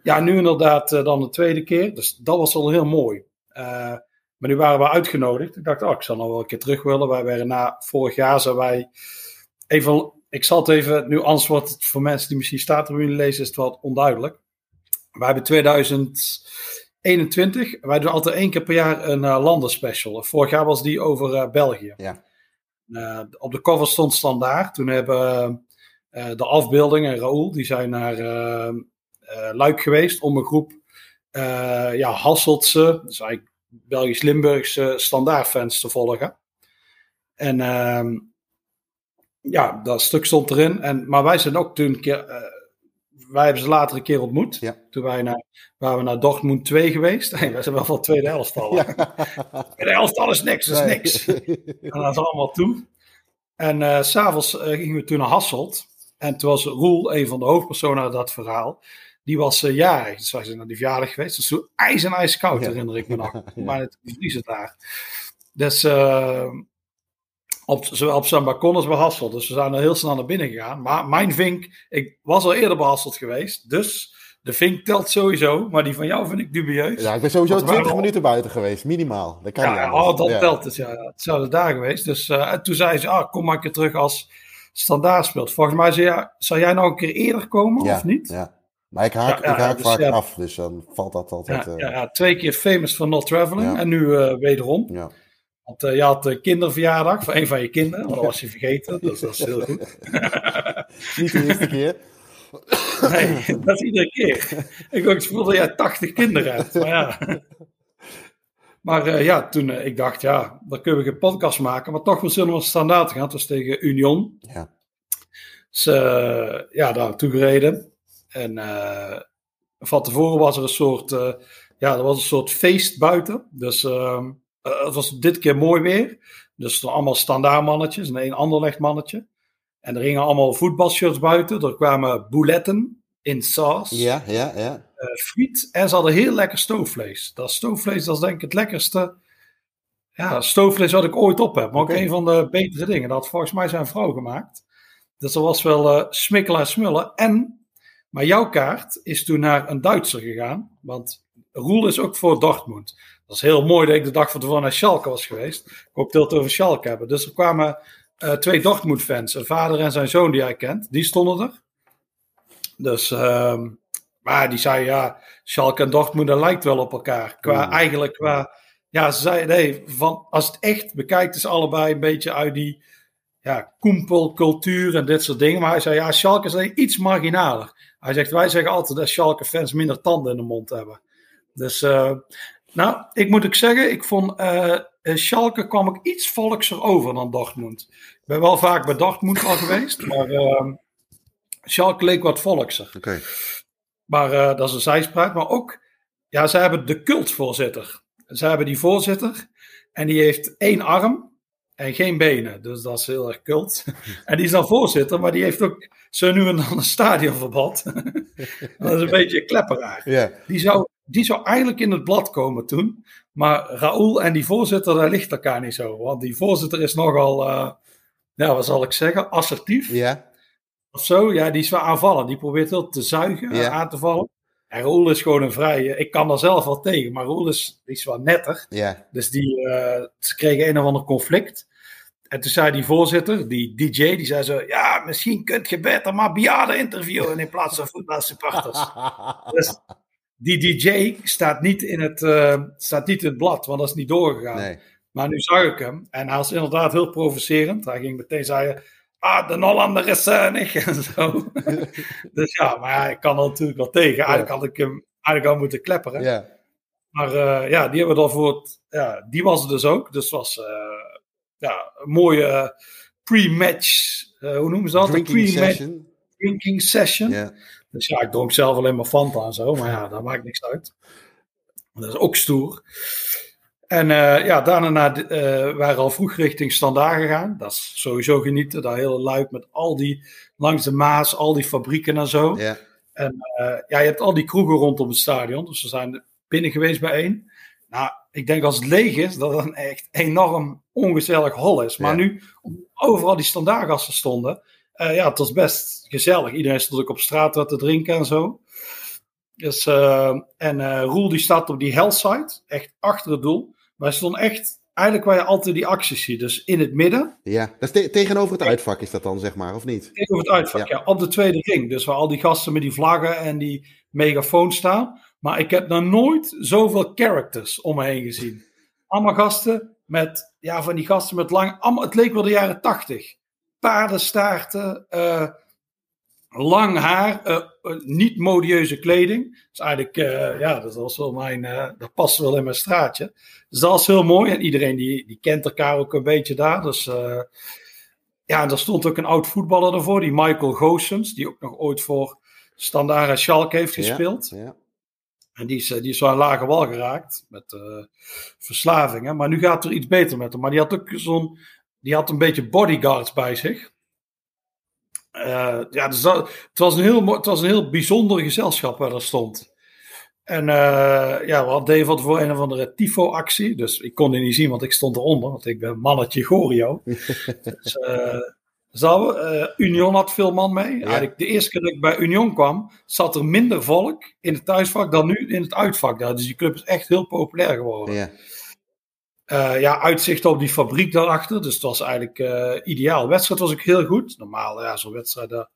[SPEAKER 2] ja, nu inderdaad uh, dan de tweede keer. Dus dat was al heel mooi. Maar nu waren we uitgenodigd. Ik dacht, oh, ik zal nog wel een keer terug willen. Wij waren na vorig jaar zijn wij even. Ik zal het even, nu anders voor mensen die misschien staattribune lezen, is het wat onduidelijk. We hebben 2000 21. Wij doen altijd één keer per jaar een uh, landenspecial. Vorig jaar was die over uh, België.
[SPEAKER 1] Ja.
[SPEAKER 2] Uh, op de cover stond standaard. Toen hebben de afbeeldingen en Raoul, die zijn naar Luik geweest om een groep ja, Hasseltse, dus eigenlijk Belgisch-Limburgse standaardfans te volgen. En ehm, ja, dat stuk stond erin. En, maar wij zijn ook toen een keer wij hebben ze later een keer ontmoet.
[SPEAKER 1] Ja.
[SPEAKER 2] Toen wij naar, waren we naar Dortmund 2 geweest. Hey, wij zijn wel van tweede elftal. Ja. Tweede elftal is niks, is niks. en dat is allemaal toe. En uh, s'avonds uh, gingen we toen naar Hasselt. En toen was Roel, een van de hoofdpersonen uit dat verhaal. Die was uh, jarig. Dus wij zijn naar die verjaardag geweest. Dus toen ijs en ijskoud, herinner ik me nog. Maar het vriezen daar. Dus op, zowel op zijn balkon als bij Hasselt. Dus we zijn er heel snel naar binnen gegaan. Maar mijn vink, ik was al eerder bij Hasselt geweest. Dus de vink telt sowieso. Maar die van jou vind ik dubieus.
[SPEAKER 1] Ja, ik ben sowieso 20 minuten buiten geweest, minimaal. Dat kan
[SPEAKER 2] ja, oh, dat telt dus. Ja, het zou daar geweest. Dus uh, toen zei ze, ah, kom maar een keer terug als standaard speelt. Volgens mij zei, ja, zou jij nog een keer eerder komen,
[SPEAKER 1] ja,
[SPEAKER 2] of niet?
[SPEAKER 1] Ja, maar ik haak, ja, ik haak dus, vaak af, dus dan valt dat altijd...
[SPEAKER 2] Ja, uh... ja, twee keer famous for not traveling en nu uh, wederom.
[SPEAKER 1] Ja.
[SPEAKER 2] Want uh, je had de kinderverjaardag voor een van je kinderen, want dat was je vergeten. Dus dat is heel goed.
[SPEAKER 1] Niet de eerste keer.
[SPEAKER 2] Nee, dat is iedere keer. Ik ook het gevoel dat jij 80 kinderen hebt. Maar ja. Maar uh, ja, toen uh, ik dacht, ja, dan kunnen we een podcast maken. Maar toch, we zullen we standaard gaan. Het was tegen Union.
[SPEAKER 1] Ja.
[SPEAKER 2] Dus ja, daar naartoe gereden. En van tevoren was er een soort, ja, er was een soort feest buiten. Dus ehm, het was dit keer mooi weer. Dus er allemaal standaard mannetjes en een ander mannetje. En er hingen allemaal voetbalshirts buiten. Er kwamen bouletten in saus.
[SPEAKER 1] Ja, ja, ja.
[SPEAKER 2] Uh, friet. En ze hadden heel lekker stoofvlees. Dat stoofvlees, dat is denk ik het lekkerste ja, stoofvlees wat ik ooit op heb. Maar okay. ook een van de betere dingen. Dat had volgens mij zijn vrouw gemaakt. Dus dat was wel uh, smikkelen en smullen. En Maar jouw kaart is toen naar een Duitser gegaan. Want Roel is ook voor Dortmund. Dat is heel mooi dat ik de dag van tevoren naar Schalke was geweest. Ik hoop dat het over Schalke hebben. Dus er kwamen uh, twee Dortmund-fans. Een vader en zijn zoon die hij kent. Die stonden er. Dus, uh, maar die zei ja, Schalke en Dortmund lijkt wel op elkaar. Qua, eigenlijk qua, ja, ze zei nee, van, als het echt bekijkt is allebei een beetje uit die ja, koempelcultuur en dit soort dingen. Maar hij zei ja, Schalke is iets marginaler. Hij zegt wij zeggen altijd dat Schalke-fans minder tanden in de mond hebben. Dus, uh, nou, ik moet ook zeggen, ik vond uh, Schalke kwam ook iets volkser over dan Dortmund. Ik ben wel vaak bij Dortmund al geweest, maar uh, Schalke leek wat volkser.
[SPEAKER 1] Oké.
[SPEAKER 2] Maar uh, dat is een zijspraak. Maar ook, ja, ze hebben de cultvoorzitter. Ze hebben die voorzitter en die heeft één arm en geen benen. Dus dat is heel erg cult. en die is dan voorzitter, maar die heeft ook zo nu en dan een stadionverbod. dat is een beetje klepperaar.
[SPEAKER 1] Yeah.
[SPEAKER 2] Die, zou, die zou eigenlijk in het blad komen toen. Maar Raoul en die voorzitter, daar ligt elkaar niet zo. Want die voorzitter is nogal, uh, nou, wat zal ik zeggen, assertief.
[SPEAKER 1] Ja.
[SPEAKER 2] Of zo, ja, die is wel aanvallen. Die probeert heel te zuigen,
[SPEAKER 1] Ja.
[SPEAKER 2] aan te vallen. En Raoul is gewoon een vrije. Ik kan daar zelf wel tegen, maar Raoul is, die is wel netter.
[SPEAKER 1] Ja.
[SPEAKER 2] Dus die, eh, ze kregen een of ander conflict. En toen zei die voorzitter, die DJ, die zei zo: Ja, misschien kunt je beter maar bejaarden interviewen in plaats van voetbalsupporters. dus die DJ staat niet, in het, eh, staat niet in het blad, want dat is niet doorgegaan.
[SPEAKER 1] Nee.
[SPEAKER 2] Maar nu zag ik hem en hij was inderdaad heel provocerend. Hij ging meteen zeggen: Ah, de Hollander is zuinig en zo. dus ja, maar ik kan er natuurlijk wel tegen. Eigenlijk had ik hem eigenlijk al moeten klepperen.
[SPEAKER 1] Ja.
[SPEAKER 2] Maar uh, ja, die hebben we dan voor het, ja, die was er dus ook. Dus het was uh, ja, een mooie pre-match, hoe noemen ze dat?
[SPEAKER 1] Drinking
[SPEAKER 2] pre-match
[SPEAKER 1] session.
[SPEAKER 2] drinking session.
[SPEAKER 1] Ja.
[SPEAKER 2] Dus ja, ik dronk zelf alleen maar Fanta en zo, maar ja, dat maakt niks uit. Dat is ook stoer. En uh, ja, daarna uh, waren we al vroeg richting Standaard gegaan. Dat is sowieso genieten. Daar heel luid met al die, langs de Maas, al die fabrieken en zo.
[SPEAKER 1] Ja.
[SPEAKER 2] En uh, ja, je hebt al die kroegen rondom het stadion. Dus we zijn binnen geweest bij één. Nou, ik denk als het leeg is, dat het een echt enorm ongezellig hol is. Maar nu, overal die standaardgasten stonden. Eh, ja, het was best gezellig. Iedereen stond ook op straat wat te drinken en zo. Dus, eh, en eh, Roel die staat op die hellside, echt achter het doel. Maar hij stond echt, eigenlijk waar je altijd die acties ziet. Dus in het midden,
[SPEAKER 1] ja. Dat is te- tegenover het uitvak is dat dan, zeg maar, of niet?
[SPEAKER 2] tegenover het uitvak. Ja. op de tweede ring. Dus waar al die gasten met die vlaggen en die megafoon staan. Maar ik heb nog nooit zoveel characters om me heen gezien. Allemaal gasten met, ja, van die gasten met lang, allemaal, het leek wel de jaren tachtig. Paardenstaarten, eh, lang haar, eh, eh, niet modieuze kleding. Dus eigenlijk, ja, dat was wel mijn, dat past wel in mijn straatje. Dus dat was heel mooi. En iedereen die, die kent elkaar ook een beetje daar. Dus ja, en er stond ook een oud voetballer ervoor, die Michael Goossens, die ook nog ooit voor Standaard en Schalke heeft gespeeld.
[SPEAKER 1] Ja.
[SPEAKER 2] En die is, die is wel een lage wal geraakt met verslavingen. Maar nu gaat er iets beter met hem. Maar die had ook zo'n. Die had een beetje bodyguards bij zich. Eh, ja, dus dat, het, was een heel, het was een heel bijzonder gezelschap waar er stond. En eh, ja, we hadden van voor een of andere tifo-actie. Dus ik kon die niet zien, want ik stond eronder. Want ik ben mannetje Gorio. dus, eh, eh, Union had veel man mee. Eigenlijk de eerste keer dat ik bij Union kwam, zat er minder volk in het thuisvak dan nu in het uitvak. daar. dus die club is echt heel populair geworden.
[SPEAKER 1] Ja.
[SPEAKER 2] Eh, ja, uitzicht op die fabriek daarachter. Dus het was eigenlijk eh, ideaal. De wedstrijd was ook heel goed. Normaal, ja, zo'n wedstrijd dat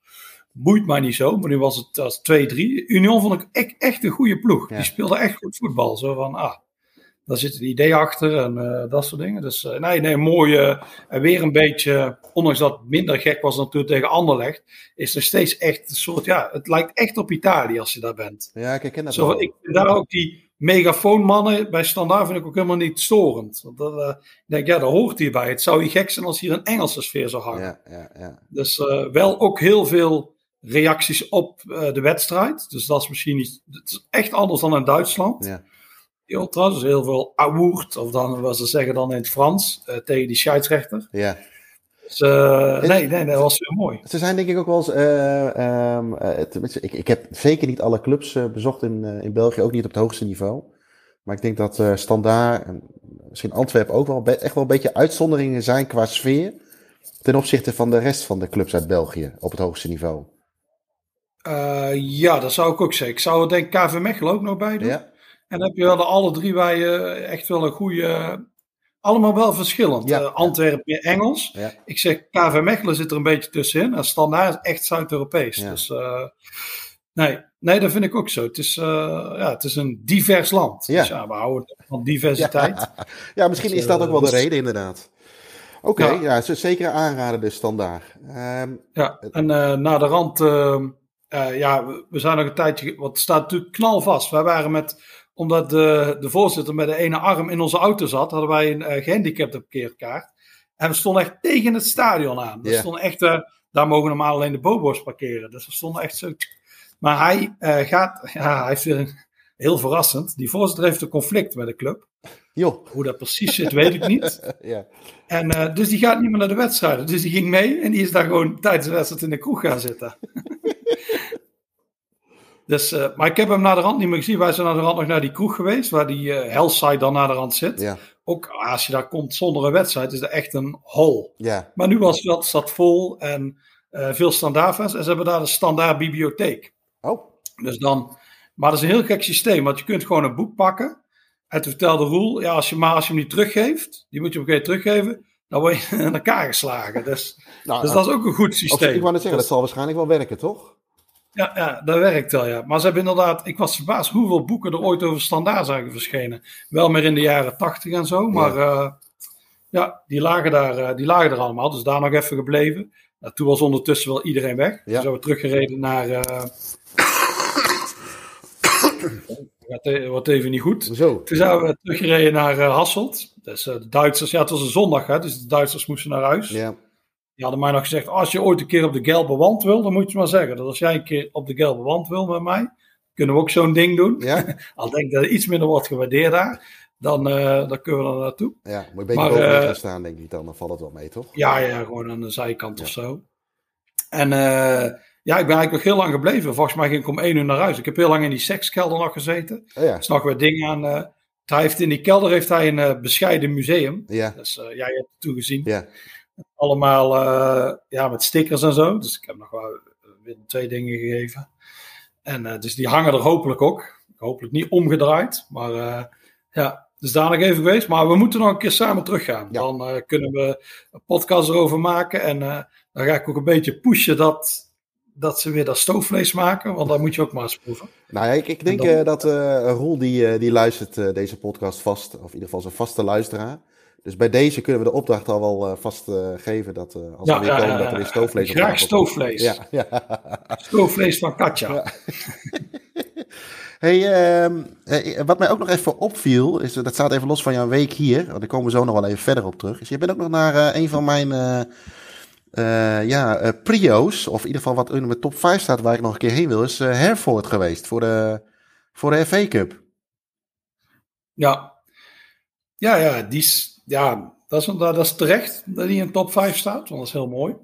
[SPEAKER 2] boeit mij niet zo. Maar nu was het als 2-3. Union vond ik echt, echt een goede ploeg.
[SPEAKER 1] Ja.
[SPEAKER 2] Die speelde echt goed voetbal. Zo van, ah, daar zit een idee achter en dat soort dingen. Dus nee, nee, mooi. en weer een beetje, ondanks dat het minder gek was natuurlijk tegen Anderlecht, is er steeds echt een soort, ja, het lijkt echt op Italië als je daar bent.
[SPEAKER 1] ja, ik herken dat
[SPEAKER 2] Zo,
[SPEAKER 1] wel.
[SPEAKER 2] ik daar ook die megafoonmannen bij standaard vind ik ook helemaal niet storend. Want dat, eh, ik denk, ja, dat hoort hierbij. Het zou hier gek zijn als hier een Engelse sfeer zou hangen.
[SPEAKER 1] Ja, ja, ja.
[SPEAKER 2] Dus eh, wel ook heel veel reacties op eh, de wedstrijd. Dus dat is misschien niet. Het is echt anders dan in Duitsland.
[SPEAKER 1] Ja.
[SPEAKER 2] Die ultras, dus heel veel awoerd, of dan wat ze zeggen dan in het Frans, tegen die scheidsrechter.
[SPEAKER 1] ja.
[SPEAKER 2] Dus eh, nee, nee, dat was heel mooi.
[SPEAKER 1] Ze zijn denk ik ook wel eens. eh, ehm, eh, ik, ik heb zeker niet alle clubs bezocht in, in België, ook niet op het hoogste niveau. Maar ik denk dat Standaard en misschien Antwerpen ook wel echt wel een beetje uitzonderingen zijn qua sfeer. Ten opzichte van de rest van de clubs uit België op het hoogste niveau.
[SPEAKER 2] ja, dat zou ik ook zeggen. Ik zou er denk ik KV Mechelen ook nog bij doen. Ja. En dan heb je wel de alle drie waar je echt wel een goede... Allemaal wel verschillend. Ja. Antwerpen Engels. Ja. Ik zeg KV Mechelen zit er een beetje tussenin. En Standaard is echt Zuid-Europees. Dus nee, nee, dat vind ik ook zo. Het is, ja, het is een divers land. Ja. Dus ja, we houden van diversiteit.
[SPEAKER 1] Ja, misschien dus, is dat ook wel de dus- reden inderdaad. Oké, ja. zeker aanraden dus standaard.
[SPEAKER 2] Um, ja, en na de rand, uh, ja, we zijn nog een tijdje, want het staat natuurlijk knalvast. Wij waren met, omdat de, de voorzitter met de ene arm in onze auto zat, hadden wij een uh, gehandicapte parkeerkaart. En we stonden echt tegen het stadion aan. We stonden echt, daar mogen normaal alleen de bobo's parkeren. Dus we stonden echt zo. Maar hij gaat, ja, hij heeft weer een, heel verrassend, die voorzitter heeft een conflict met de club.
[SPEAKER 1] Jo.
[SPEAKER 2] Hoe dat precies zit, weet ik niet. ja. En uh, dus die gaat niet meer naar de wedstrijden. Dus die ging mee en die is daar gewoon tijdens de wedstrijd in de kroeg gaan zitten. dus, uh, maar ik heb hem naar de rand niet meer gezien. Wij zijn naar de rand nog naar die kroeg geweest, waar die uh, Hellside dan naar de rand zit. Ja. Ook als je daar komt zonder een wedstrijd, is dat echt een hol.
[SPEAKER 1] Ja.
[SPEAKER 2] Maar nu was het zat vol en veel standaardfans. En ze hebben daar de standaard bibliotheek.
[SPEAKER 1] Oh.
[SPEAKER 2] Dus dan, maar dat is een heel gek systeem, want je kunt gewoon een boek pakken. En toen vertelde Roel, ja, als je, maar als je hem niet teruggeeft, die moet je op een gegeven teruggeven, dan word je in elkaar geslagen. Dus, nou, dus dat is ook een goed systeem.
[SPEAKER 1] ik wou net zeggen, dat zal waarschijnlijk wel werken, toch?
[SPEAKER 2] Ja, ja, dat werkt wel, ja. Maar ze hebben inderdaad, ik was verbaasd hoeveel boeken er ooit over standaard zijn verschenen. Wel meer in de jaren tachtig en zo, maar ja, uh, ja die, lagen daar, uh, die lagen er allemaal. Dus daar nog even gebleven. Nou, toen was ondertussen wel iedereen weg. Ja. Toen zijn we teruggereden naar... Uh, wordt even niet goed.
[SPEAKER 1] Zo.
[SPEAKER 2] Toen zijn we teruggereden naar Hasselt. Dus de Duitsers, ja, het was een zondag, hè, dus de Duitsers moesten naar huis.
[SPEAKER 1] Ja.
[SPEAKER 2] Die hadden mij nog gezegd: als je ooit een keer op de gelbe wand wil, dan moet je maar zeggen. Dat als jij een keer op de gelbe wand wil met mij, kunnen we ook zo'n ding doen.
[SPEAKER 1] Ja.
[SPEAKER 2] Al denk ik dat het iets minder wordt gewaardeerd daar. Dan, uh, dan kunnen we er naartoe.
[SPEAKER 1] Ja, moet je een beetje boven gaan staan, denk ik dan. Dan valt het wel mee, toch?
[SPEAKER 2] Ja, ja gewoon aan de zijkant ja. of zo. En ja, ik ben eigenlijk nog heel lang gebleven. Volgens mij ging ik om één uur naar huis. Ik heb heel lang in die sekskelder nog gezeten.
[SPEAKER 1] Oh ja.
[SPEAKER 2] Er is nog weer dingen aan. Uh, hij heeft in die kelder heeft hij een uh, bescheiden museum.
[SPEAKER 1] Ja.
[SPEAKER 2] Dus uh, jij hebt het toegezien.
[SPEAKER 1] Ja.
[SPEAKER 2] Allemaal ja, met stickers en zo. Dus ik heb nog wel weer twee dingen gegeven. En dus die hangen er hopelijk ook. Hopelijk niet omgedraaid. Maar ja, dus daar nog even geweest. Maar we moeten nog een keer samen teruggaan. Ja. Dan kunnen we een podcast erover maken. En dan ga ik ook een beetje pushen dat dat ze weer dat stoofvlees maken, want daar moet je ook maar eens proeven.
[SPEAKER 1] Nou ja, ik, ik denk dan, uh, dat uh, Roel die, uh, die luistert deze podcast vast, of in ieder geval zijn vaste luisteraar. Dus bij deze kunnen we de opdracht al wel vast geven dat als ja, we weer komen dat er weer stoofvlees
[SPEAKER 2] op Graag stoofvlees.
[SPEAKER 1] Ja, ja.
[SPEAKER 2] Stoofvlees van Katja.
[SPEAKER 1] hey, um, wat mij ook nog even opviel, is, dat staat even los van jouw week hier, want daar komen we zo nog wel even verder op terug. Is, je bent ook nog naar een van mijn uh, ja, Prio's, of in ieder geval wat in mijn top 5 staat waar ik nog een keer heen wil, is Herford geweest voor de, voor de FA Cup.
[SPEAKER 2] Ja, ja, ja, die is, ja dat, is, dat is terecht dat hij in top 5 staat, want dat is heel mooi.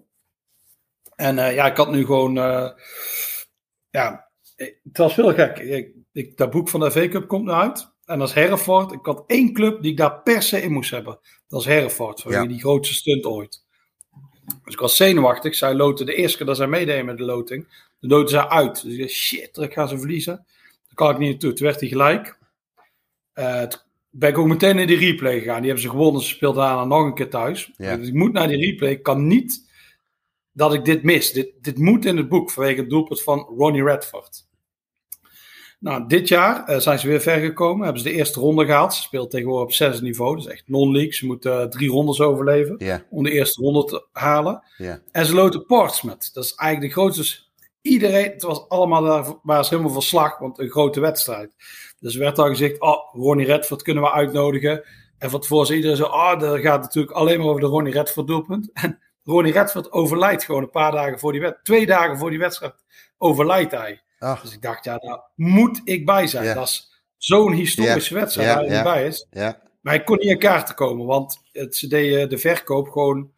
[SPEAKER 2] En ja, ik had nu gewoon, ja, het was heel gek. Ik, ik, dat boek van de FA Cup komt nu uit. En dat is Herford. Ik had één club die ik daar per se in moest hebben. Dat is Herford, ja. die grootste stunt ooit. Dus ik was zenuwachtig. Zij loten de eerste keer dat zij meededen met de loting. De loten zij uit. Dus ik dacht, shit, ik ga ze verliezen. Dan kan ik niet naartoe. Toen werd hij gelijk. Uh, ben ik ook meteen in die replay gegaan. Die hebben ze gewonnen. Ze speelden daarna nog een keer thuis.
[SPEAKER 1] Ja.
[SPEAKER 2] Dus ik moet naar die replay. Ik kan niet dat ik dit mis. Dit, dit moet in het boek vanwege het doelpunt van Ronnie Redford. Nou, dit jaar uh, zijn ze weer ver gekomen. Hebben ze de eerste ronde gehaald. Ze speelt tegenwoordig op zes niveau. Dus echt non-league. Ze moeten uh, drie rondes overleven.
[SPEAKER 1] Yeah.
[SPEAKER 2] Om de eerste ronde te halen.
[SPEAKER 1] Yeah.
[SPEAKER 2] En ze loten Portsmouth. Dat is eigenlijk de grootste. Dus iedereen, het was allemaal daar, waar ze helemaal verslag. Want een grote wedstrijd. Dus er werd al gezegd: Oh, Ronnie Redford kunnen we uitnodigen. En van tevoren zei iedereen zo: Oh, dat gaat natuurlijk alleen maar over de Ronnie Redford doelpunt. En Ronnie Redford overlijdt gewoon een paar dagen voor die wedstrijd. Twee dagen voor die wedstrijd overlijdt hij.
[SPEAKER 1] Ach.
[SPEAKER 2] Dus ik dacht, ja, daar moet ik bij zijn. Dat is zo'n historische wedstrijd waar hij bij is.
[SPEAKER 1] Ja,
[SPEAKER 2] Maar ik kon niet aan kaarten komen, want het, ze deden de verkoop gewoon.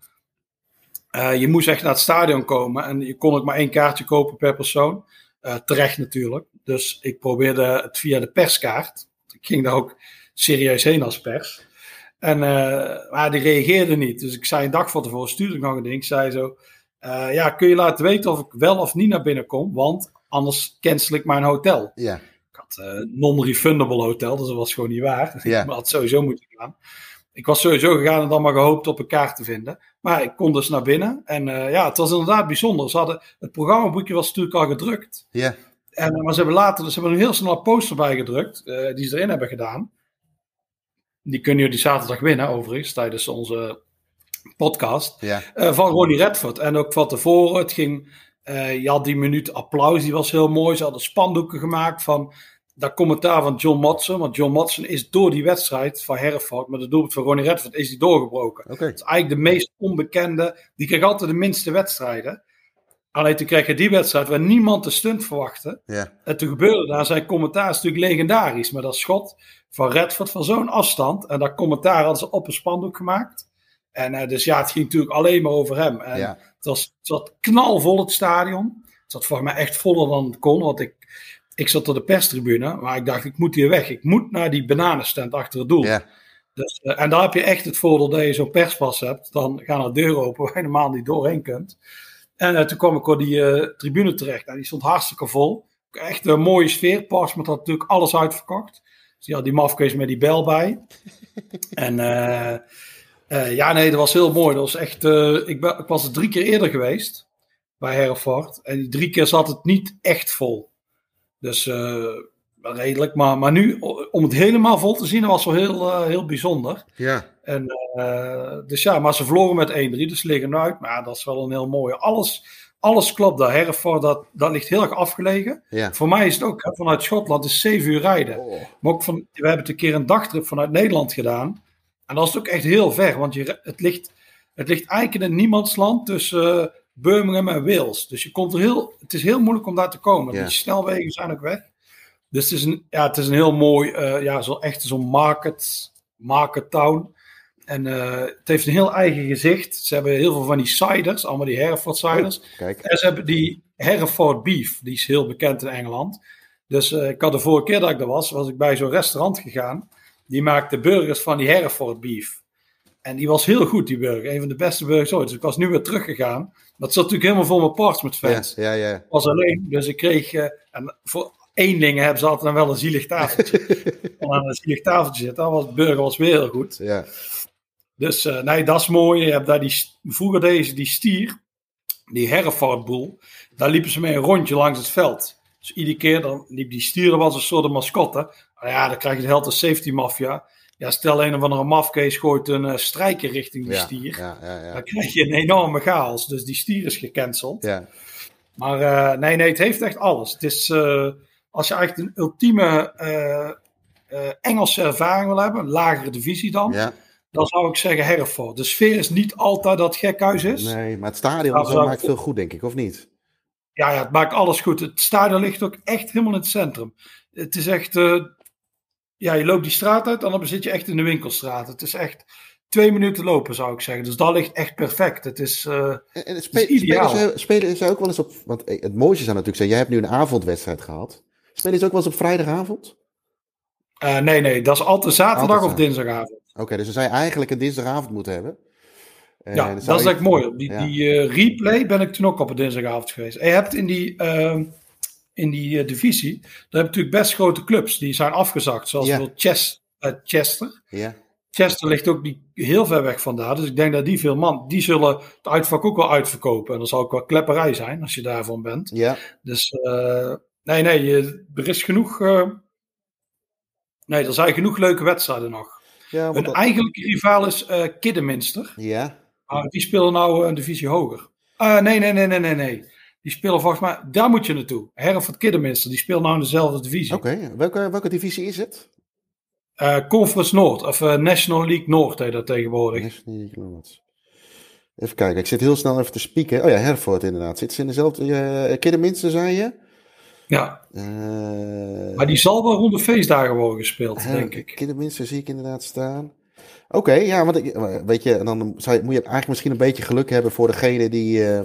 [SPEAKER 2] eh, je moest echt naar het stadion komen en je kon ook maar één kaartje kopen per persoon. Eh, terecht natuurlijk. Dus ik probeerde het via de perskaart. Ik ging daar ook serieus heen als pers. En, eh, maar die reageerde niet. Dus ik zei een dag van tevoren, stuurde ik nog een ding. Ik zei zo, eh, ja, kun je laten weten of ik wel of niet naar binnen kom? Want anders cancel ik mijn hotel.
[SPEAKER 1] Ja.
[SPEAKER 2] Ik had een non-refundable hotel, dus dat was gewoon niet waar. Ik had sowieso moeten gaan. Ik was sowieso gegaan en dan maar gehoopt op een kaart te vinden. Maar ik kon dus naar binnen. En uh, ja, het was inderdaad bijzonder. Ze hadden, het programmaboekje was natuurlijk al gedrukt.
[SPEAKER 1] Ja.
[SPEAKER 2] En, maar ze hebben later, dus ze hebben een heel snel poster bij gedrukt, uh, die ze erin hebben gedaan. Die kunnen jullie zaterdag winnen, overigens, tijdens onze podcast.
[SPEAKER 1] Ja.
[SPEAKER 2] Uh, van Ronnie Redford. En ook van tevoren, het ging, uh, je had die minuut applaus, die was heel mooi. Ze hadden spandoeken gemaakt van dat commentaar van John Motson. Want John Motson is door die wedstrijd van Herford, met het doelpunt van Ronnie Redford, is die doorgebroken.
[SPEAKER 1] Okay.
[SPEAKER 2] Dat is eigenlijk de meest onbekende. Die kreeg altijd de minste wedstrijden. Alleen toen kreeg je die wedstrijd waar niemand de stunt verwachtte.
[SPEAKER 1] Ja.
[SPEAKER 2] En toen gebeurde daar, zijn commentaar is natuurlijk legendarisch. Maar dat schot van Redford van zo'n afstand. En dat commentaar hadden ze op een spandoek gemaakt. En uh, dus ja, het ging natuurlijk alleen maar over hem. En
[SPEAKER 1] Ja.
[SPEAKER 2] het, was, het zat knalvol het stadion. Het zat voor mij echt voller dan het kon. Want ik, ik zat op de perstribune. Maar ik dacht, ik moet hier weg. Ik moet naar die bananenstand achter het doel.
[SPEAKER 1] Ja.
[SPEAKER 2] Dus, uh, en daar heb je echt het voordeel dat je zo'n perspas hebt. Dan gaan er deuren open waar je normaal niet doorheen kunt. En uh, toen kwam ik op die uh, tribune terecht. Nou, die stond hartstikke vol. Echt een mooie sfeer. Parsmet had natuurlijk alles uitverkocht. Dus die had die mafkees met die bel bij. en uh, ja, nee, dat was heel mooi. Dat was echt, ik, ben, ik, was er drie keer eerder geweest. Bij Herford. En die drie keer zat het niet echt vol. Dus redelijk. Maar, maar nu, om het helemaal vol te zien, was wel heel, heel bijzonder.
[SPEAKER 1] Ja.
[SPEAKER 2] En, uh, dus ja, maar ze verloren met 1-3, dus ze liggen uit. Maar dat is wel een heel mooie. Alles, alles klopt daar. Hereford, dat, dat ligt heel erg afgelegen.
[SPEAKER 1] Ja.
[SPEAKER 2] Voor mij is het ook vanuit Schotland is 7 uur rijden.
[SPEAKER 1] Oh.
[SPEAKER 2] Maar ook van, we hebben het een keer een dagtrip vanuit Nederland gedaan. En dat is ook echt heel ver, want je, het, ligt, het ligt eigenlijk in niemandsland tussen uh, Birmingham en Wales. Dus je komt er heel, het is heel moeilijk om daar te komen.
[SPEAKER 1] Ja.
[SPEAKER 2] Die snelwegen zijn ook weg. Dus het is een, ja, het is een heel mooi, uh, ja, zo, echt zo'n market, market town. En uh, het heeft een heel eigen gezicht. Ze hebben heel veel van die ciders, allemaal die Hereford ciders.
[SPEAKER 1] Oh, kijk.
[SPEAKER 2] En ze hebben die Hereford beef, die is heel bekend in Engeland. Dus uh, ik had de vorige keer dat ik er was, was ik bij zo'n restaurant gegaan. Die maakte burgers van die Hereford beef. En die was heel goed, die burger. Een van de beste burgers ooit. Dus ik was nu weer teruggegaan. Dat zat natuurlijk helemaal vol met parts met fans.
[SPEAKER 1] Ja, ja, ja.
[SPEAKER 2] was alleen, dus ik kreeg... Uh, en voor eenlingen hebben ze altijd dan wel een zielig tafeltje. en aan een zielig tafeltje zitten. Dat was, de burger was weer heel goed.
[SPEAKER 1] Ja.
[SPEAKER 2] Dus uh, nee, dat is mooi. Je hebt daar die, vroeger deze, die stier, die Herefordboel, daar liepen ze mee een rondje langs het veld. Dus iedere keer dan liep die stier, was een soort mascotte. Nou ja, dan krijg je de health safety mafia. Ja, stel een of andere mafkees gooit een uh, strijker richting die
[SPEAKER 1] ja,
[SPEAKER 2] stier.
[SPEAKER 1] Ja, ja, ja.
[SPEAKER 2] Dan krijg je een enorme chaos. Dus die stier is gecanceld.
[SPEAKER 1] Ja.
[SPEAKER 2] Maar uh, nee, nee, het heeft echt alles. Het is, als je eigenlijk een ultieme Engelse ervaring wil hebben, een lagere divisie dan.
[SPEAKER 1] ja.
[SPEAKER 2] Dan zou ik zeggen Hereford. De sfeer is niet altijd dat gekhuis is.
[SPEAKER 1] Nee, maar het stadion
[SPEAKER 2] zou
[SPEAKER 1] maakt veel goed, denk ik, of niet?
[SPEAKER 2] Ja, ja, het maakt alles goed. Het stadion ligt ook echt helemaal in het centrum. Het is echt... Uh, ja, je loopt die straat uit en dan zit je echt in de winkelstraat. Het is echt twee minuten lopen, zou ik zeggen. Dus dat ligt echt perfect. Het is, uh,
[SPEAKER 1] en, en spe het is ideaal. Spelen ze, spelen ze ook wel eens op... Want het mooiste zou natuurlijk zijn, jij hebt nu een avondwedstrijd gehad. Spelen ze ook wel eens op vrijdagavond?
[SPEAKER 2] Uh, nee, nee. Dat is altijd zaterdag altijd of dinsdagavond.
[SPEAKER 1] Oké, okay, dus dan zou je eigenlijk een dinsdagavond moeten hebben.
[SPEAKER 2] En ja, dat is echt mooi. Die, ja. die uh, replay ben ik toen ook op een dinsdagavond geweest. En je hebt in die, uh, in die uh, divisie, daar heb je natuurlijk best grote clubs die zijn afgezakt. Zoals ja. bijvoorbeeld Chess, Chester.
[SPEAKER 1] Ja.
[SPEAKER 2] Chester ligt ook niet heel ver weg vandaar. Dus ik denk dat die veel man, die zullen het uitvak ook wel uitverkopen. En dat zal ook wel klepperij zijn als je daarvan bent.
[SPEAKER 1] Ja.
[SPEAKER 2] Dus nee, nee, je, er is genoeg. Uh, nee, er zijn genoeg leuke wedstrijden nog.
[SPEAKER 1] Ja,
[SPEAKER 2] Hun dat... eigenlijke rivaal is uh, Kidderminster.
[SPEAKER 1] Ja.
[SPEAKER 2] Die spelen nou een divisie hoger. Uh, nee, nee, nee, nee, nee, nee. Die spelen volgens mij, daar moet je naartoe. Hereford Kidderminster, die speelt nou in dezelfde divisie.
[SPEAKER 1] Oké, okay. welke, welke divisie is het?
[SPEAKER 2] Uh, Conference Noord, of National League Noord heet dat tegenwoordig.
[SPEAKER 1] National League Noord. Even kijken, ik zit heel snel even te spieken. Oh ja, Hereford inderdaad. Zit ze in dezelfde, uh, Kidderminster zei je?
[SPEAKER 2] Ja.
[SPEAKER 1] Uh,
[SPEAKER 2] maar die zal wel rond de feestdagen worden gespeeld, uh, denk ik.
[SPEAKER 1] Kinderminster zie ik inderdaad staan. Oké, okay, ja, want ik, weet je, dan zou je, moet je eigenlijk misschien een beetje geluk hebben voor degene die. Uh,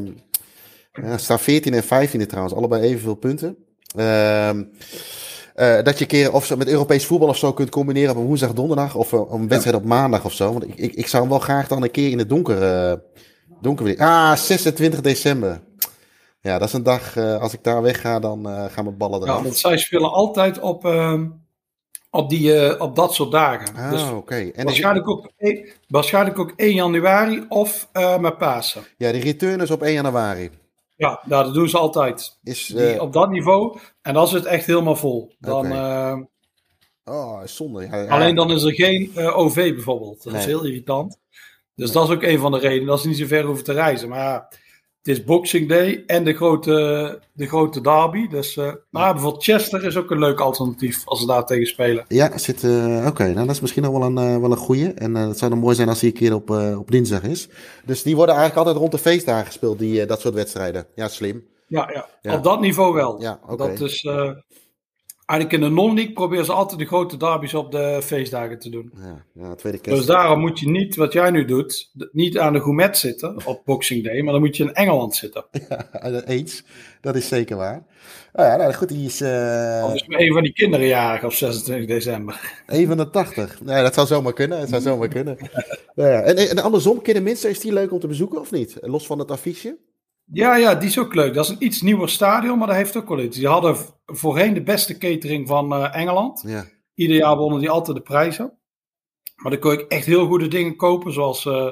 [SPEAKER 1] ja, staan 14 en 15 trouwens, allebei evenveel punten. Uh, dat je een keer of zo met Europees voetbal of zo kunt combineren op een woensdag, donderdag of een wedstrijd op maandag of zo. Want ik, ik, ik zou hem wel graag dan een keer in het donker. donker willen. Ah, 26 december. Ja, dat is een dag, als ik daar wegga, dan gaan mijn ballen eraf.
[SPEAKER 2] Ja, want zij spelen altijd op, ehm, op, die, op dat soort dagen.
[SPEAKER 1] Ah, dus oké.
[SPEAKER 2] Waarschijnlijk, ook, waarschijnlijk ook 1 januari of met Pasen.
[SPEAKER 1] Ja, die return is op 1 januari.
[SPEAKER 2] Ja, nou, dat doen ze altijd. Is, die, op dat niveau. En dan is het echt helemaal vol. Dan,
[SPEAKER 1] Oh, zonde.
[SPEAKER 2] Alleen dan is er geen OV bijvoorbeeld. Dat is heel irritant. Dus dat is ook een van de redenen dat ze niet zo ver hoeven te reizen. Maar ja, het is Boxing Day en de grote, de grote derby. Dus, uh, maar bijvoorbeeld Chester is ook een leuk alternatief als ze daar tegen spelen.
[SPEAKER 1] Ja, zit. Uh, Oké, nou dat is misschien nog wel een, wel een goeie. En het zou dan mooi zijn als die een keer op, op dinsdag is. Dus die worden eigenlijk altijd rond de feestdagen gespeeld, die, dat soort wedstrijden. Ja, slim.
[SPEAKER 2] Ja, ja. ja. op dat niveau wel. Ja, okay. Dat is Eigenlijk in de non-league proberen ze altijd de grote derbies op de feestdagen te doen. Ja, ja tweede. Dus daarom moet je niet, wat jij nu doet, niet aan de Gourmet zitten op Boxing Day, maar dan moet je in Engeland zitten.
[SPEAKER 1] Ja, eens. Dat is zeker waar. Oh ja, nou goed, die is... Uh...
[SPEAKER 2] Of is een van die kinderen jarig op 26 december.
[SPEAKER 1] Een van de 80. Nee, dat zou zomaar kunnen. Dat zou zomaar kunnen. ja, en, en andersom, Kidderminster, is die leuk om te bezoeken of niet? Los van het affiche?
[SPEAKER 2] Ja, ja, die is ook leuk. Dat is een iets nieuwer stadion, maar dat heeft ook wel iets. Die hadden voorheen de beste catering van uh, Engeland. Ja. Ieder jaar wonnen die altijd de prijzen. Maar dan kon ik echt heel goede dingen kopen, zoals uh,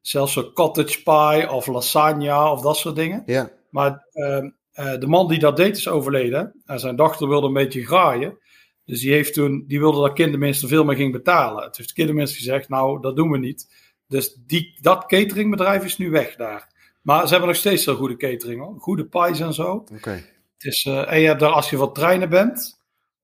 [SPEAKER 2] zelfs een cottage pie of lasagne of dat soort dingen. Ja. Maar uh, de man die dat deed is overleden. En zijn dochter wilde een beetje graaien. Dus die, heeft toen, die wilde dat kinderminister veel meer ging betalen. Het heeft de kinderminister gezegd, nou, dat doen we niet. Dus die, dat cateringbedrijf is nu weg daar. Maar ze hebben nog steeds zo goede catering hoor. Goede pies en zo. Oké. Het is, uh, en je hebt daar, als je wat treinen bent,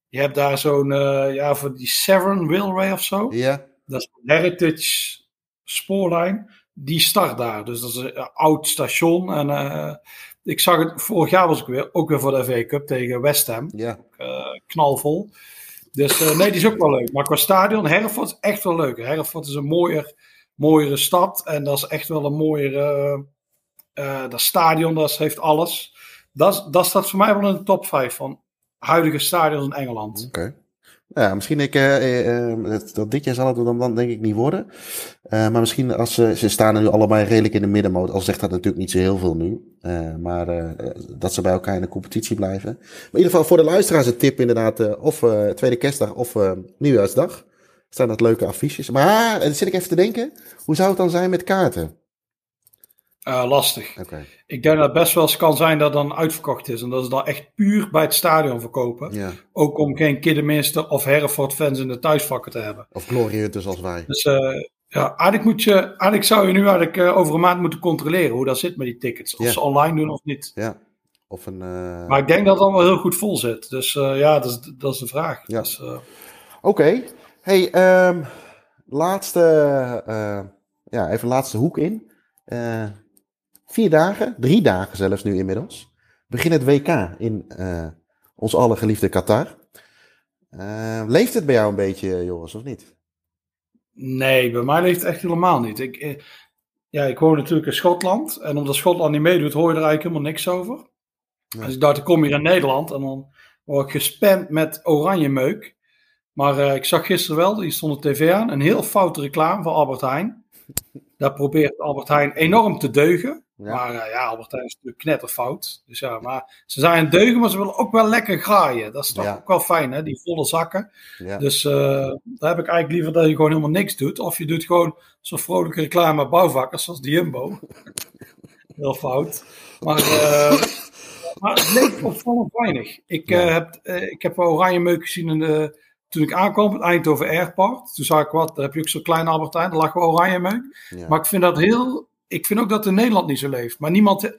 [SPEAKER 2] je hebt daar zo'n, uh, ja, voor die Severn Railway of zo. Ja. Dat is een heritage spoorlijn. Die start daar. Dus dat is een oud station. En uh, ik zag het, vorig jaar was ik weer, ook weer voor de FA Cup tegen West Ham. Ja. knalvol. Dus nee, die is ook wel leuk. Maar qua stadion, Hereford is echt wel leuk. Hereford is een mooier, mooiere stad. En dat is echt wel een mooiere uh, dat stadion, dat heeft alles. Dat, dat staat voor mij wel in de top 5 van huidige stadions in Engeland.
[SPEAKER 1] Oké. Ja, misschien ik, uh, dat dit jaar zal het dan, dan denk ik niet worden. maar misschien als ze, ze staan er nu allebei redelijk in de middenmoot. Al zegt dat natuurlijk niet zo heel veel nu. maar dat ze bij elkaar in de competitie blijven. Maar in ieder geval voor de luisteraars een tip inderdaad. of tweede kerstdag of nieuwjaarsdag. Staan dat leuke affiches. Maar dan zit ik even te denken. Hoe zou het dan zijn met kaarten?
[SPEAKER 2] Uh, lastig. Ik denk dat het best wel eens kan zijn dat het dan uitverkocht is. En dat ze dan echt puur bij het stadion verkopen. Ja. Ook om geen Kidderminster of Hereford fans in de thuisvakken te hebben.
[SPEAKER 1] Of Glory dus als wij.
[SPEAKER 2] Dus uh, ja, eigenlijk, moet je, eigenlijk zou je nu eigenlijk uh, over een maand moeten controleren hoe dat zit met die tickets. Of ze online doen of niet.
[SPEAKER 1] Ja. Of een,
[SPEAKER 2] Maar ik denk dat het allemaal heel goed vol zit. Dus ja, dat is, dat is de vraag. Ja. Dus,
[SPEAKER 1] Oké. Okay. Hey, um, laatste, ja, even laatste hoek in. Vier dagen, drie dagen zelfs nu inmiddels, begint het WK in uh, ons allergeliefde Qatar. Uh, leeft het bij jou een beetje, Joris, of niet?
[SPEAKER 2] Nee, bij mij leeft het echt helemaal niet. Ik, eh, ja, ik woon natuurlijk in Schotland. En omdat Schotland niet meedoet, hoor je er eigenlijk helemaal niks over. Dus ik dacht, ik kom hier in Nederland en dan word ik gespamd met oranje meuk. Maar uh, ik zag gisteren wel, die stond de tv aan, een heel foute reclame van Albert Heijn. Daar probeert Albert Heijn enorm te deugen. Maar uh, ja, Albert Heijn is natuurlijk knetterfout. Dus ja, maar ze zijn deugen, maar ze willen ook wel lekker graaien. Dat is toch ook wel fijn, hè? Die volle zakken. Dus uh, daar heb ik eigenlijk liever dat je gewoon helemaal niks doet. Of je doet gewoon zo'n vrolijke reclame bouwvakkers, zoals de Jumbo. Heel fout. Maar, uh, maar het leek opvallend weinig. Ik, heb, ik heb oranje meuk gezien in de toen ik aankwam het Eindhoven Airport, toen zag ik wat, daar heb je ook zo'n klein Albertijn, daar lag wel oranje meuk. Maar ik vind dat heel, ik vind ook dat in Nederland niet zo leeft. Maar niemand,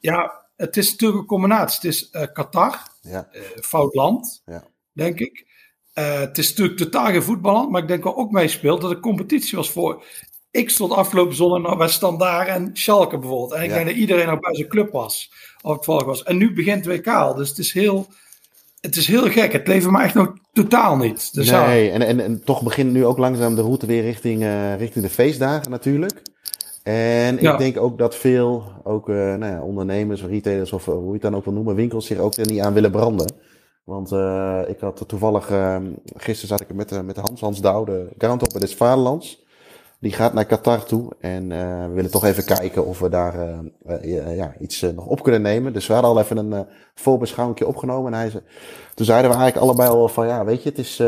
[SPEAKER 2] ja, het is natuurlijk een combinatie. Het is uh, Qatar, ja. uh, fout land, ja. denk ik. Uh, het is natuurlijk totaal geen voetballand, maar ik denk wel ook meespeelt dat de competitie was voor. Ik stond afgelopen zondag bij Standaard en Schalke bijvoorbeeld. En ik denk dat iedereen ook bij zijn club was, of het volk was. En nu begint WK, dus het is heel het is heel gek. Het leven me echt nog totaal niet.
[SPEAKER 1] Dus nee, en, en, en toch begint nu ook langzaam de route weer richting, uh, richting de feestdagen natuurlijk. En ik denk ook dat veel ook, uh, nou ja, ondernemers, retailers of uh, hoe je het dan ook wil noemen, winkels zich ook er niet aan willen branden. Want uh, ik had toevallig, gisteren zat ik met, met Hans Hans Douw, de garant op het Vaderlands. Die gaat naar Qatar toe. En we willen toch even kijken of we daar ja, iets nog op kunnen nemen. Dus we hadden al even een voorbeschouwing opgenomen. En hij toen zeiden we eigenlijk allebei al van ja, weet je, het is.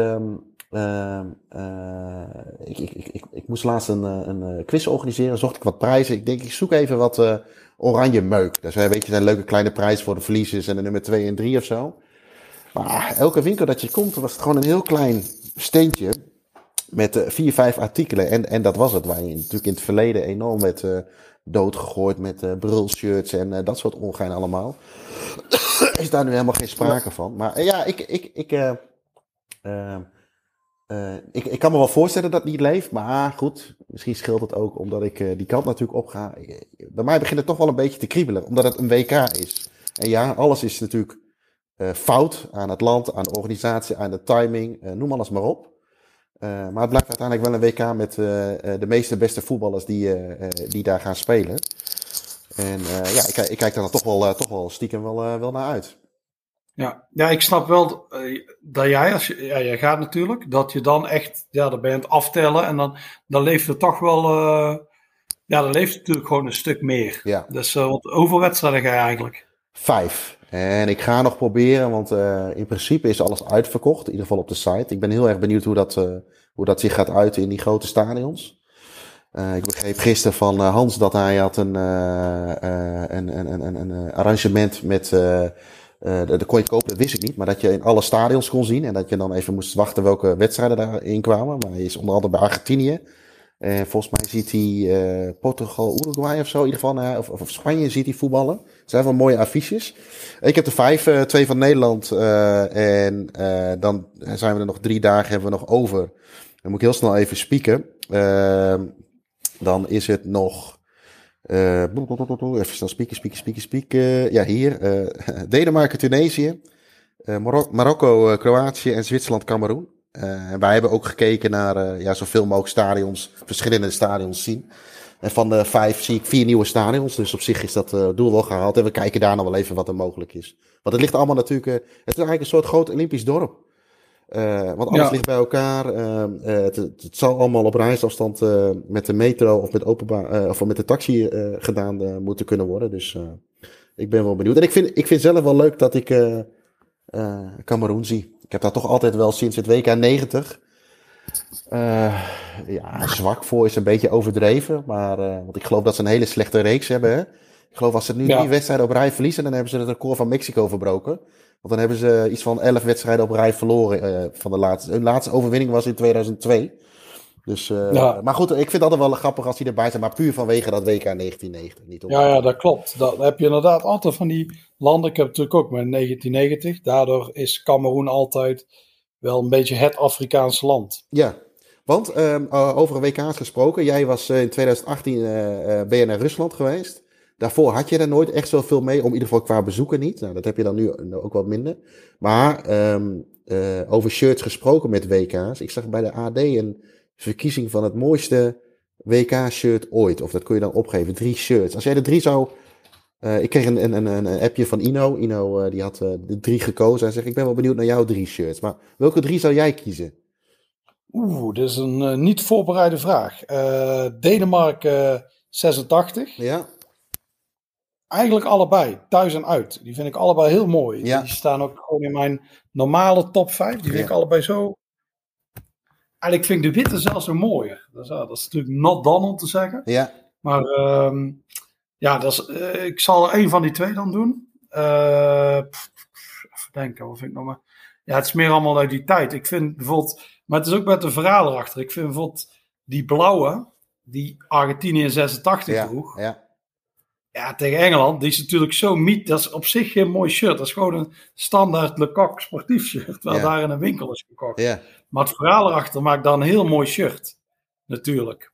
[SPEAKER 1] Ehm, ehm, ik, ik, ik, ik, moest laatst een, een quiz organiseren, zocht ik wat prijzen. Ik denk, ik zoek even wat oranje meuk. Dus weet je, een leuke kleine prijs voor de verliezers en de nummer 2 en 3 of zo. Maar elke winkel dat je komt, was het gewoon een heel klein steentje met uh, vier, vijf artikelen. En, en dat was het, waar je natuurlijk in het verleden enorm werd uh, doodgegooid met uh, brulshirts en dat soort ongein allemaal. Is daar nu helemaal geen sprake van. Maar ja, ik, ik, ik, ik, ik kan me wel voorstellen dat het niet leeft. Maar goed, misschien scheelt het ook omdat ik die kant natuurlijk op ga. Bij mij begint het toch wel een beetje te kriebelen, omdat het een WK is. En ja, alles is natuurlijk fout aan het land, aan de organisatie, aan de timing, noem alles maar op. Maar het blijft uiteindelijk wel een WK met de meeste beste voetballers die, die daar gaan spelen. En ja, ik, ik, kijk daar toch wel, toch wel stiekem wel, wel naar uit.
[SPEAKER 2] Ja, ja, ik snap wel dat jij, als je, ja, jij gaat natuurlijk, dat je dan echt, ja, dan ben je het aftellen en dan, dan leeft het toch wel, ja, dan leeft het natuurlijk gewoon een stuk meer. Ja. Dus wat hoeveel wedstrijden ga je eigenlijk?
[SPEAKER 1] Vijf. En ik ga nog proberen, want in principe is alles uitverkocht, in ieder geval op de site. Ik ben heel erg benieuwd hoe dat, hoe dat zich gaat uiten in die grote stadions. Uh, ik begreep gisteren van Hans dat hij had een, een, een, een, een arrangement met. De, de kon je kopen, dat wist ik niet, maar dat je in alle stadions kon zien en dat je dan even moest wachten welke wedstrijden daarin kwamen. Maar hij is onder andere bij Argentinië. Uh, volgens mij ziet hij uh, Portugal, Uruguay of zo. In ieder geval, uh, of, of, Spanje ziet hij voetballen. Het zijn wel mooie affiches. Ik heb er vijf, twee van Nederland. en dan zijn we er nog drie dagen hebben we nog over. Dan moet ik heel snel even spieken. Ehm, dan is het nog... even snel spieken, spieken, spieken, spieken. ja, hier. Denemarken, Tunesië. Marokko, Kroatië en Zwitserland, Cameroen. Uh, wij hebben ook gekeken naar uh, ja, zoveel mogelijk stadions, verschillende stadions zien. En van de vijf zie ik vier nieuwe stadions. Dus op zich is dat uh, doel wel gehaald. En we kijken daar nog wel even wat er mogelijk is. Want het ligt allemaal natuurlijk. het is eigenlijk een soort groot Olympisch dorp. Want alles ligt bij elkaar. Het, het, zal allemaal op reisafstand met de metro of met, openbaar, of met de taxi gedaan moeten kunnen worden. Dus ik ben wel benieuwd. En ik vind, ik vind zelf wel leuk dat ik Cameroen zie. Ik heb daar toch altijd wel sinds het WK 90. Uh, ja, zwak voor is een beetje overdreven. Maar, uh, want ik geloof dat ze een hele slechte reeks hebben. Hè? Ik geloof als ze nu ja. drie wedstrijden op rij verliezen, dan hebben ze het record van Mexico verbroken. Want dan hebben ze iets van elf wedstrijden op rij verloren uh, van de laatste. Hun laatste overwinning was in 2002. Dus, ja. Maar goed, ik vind altijd wel grappig als die erbij zijn. Maar puur vanwege dat WK 1990. Niet
[SPEAKER 2] ja, ja, dat klopt. Dat heb je inderdaad altijd van die landen. Ik heb het natuurlijk ook met 1990. Daardoor is Cameroen altijd wel een beetje het Afrikaanse land.
[SPEAKER 1] Ja, want um, over een WK gesproken. Jij was in 2018 uh, ben je naar Rusland geweest. Daarvoor had je daar nooit echt zoveel mee, om in ieder geval qua bezoeken niet. Nou, dat heb je dan nu ook wat minder. Maar um, over shirts gesproken met WK's. Ik zag bij de AD een verkiezing van het mooiste WK-shirt ooit. Of dat kun je dan opgeven. Drie shirts. Als jij de drie zou uh, ik kreeg een, een, een, een, appje van Ino. Ino uh, die had de drie gekozen. Hij zegt, ik ben wel benieuwd naar jouw drie shirts. Maar welke drie zou jij kiezen?
[SPEAKER 2] Oeh, dat is een niet voorbereide vraag. Denemarken 86.
[SPEAKER 1] Ja.
[SPEAKER 2] Eigenlijk allebei, thuis en uit. Die vind ik allebei heel mooi. Ja. Die staan ook gewoon in mijn normale top 5. Die vind ja. ik allebei zo... Eigenlijk vind ik de witte zelfs zo mooier. Dat is, dat is natuurlijk not done om te zeggen.
[SPEAKER 1] Ja.
[SPEAKER 2] Maar... Um, ja, dat is, uh, ik zal er een van die twee dan doen. Uh, even denken, wat vind ik nog maar. Ja, het is meer allemaal uit die tijd. Ik vind bijvoorbeeld, maar het is ook met de verhaal erachter. Ik vind bijvoorbeeld die blauwe, die Argentinië in 86 ja, droeg.
[SPEAKER 1] Ja.
[SPEAKER 2] Ja, tegen Engeland, die is natuurlijk zo miet. Dat is op zich geen mooi shirt. Dat is gewoon een standaard Lecoq sportief shirt. Waar daar in een winkel is gekocht.
[SPEAKER 1] Ja.
[SPEAKER 2] Maar het verhaal erachter maakt dan een heel mooi shirt. Natuurlijk.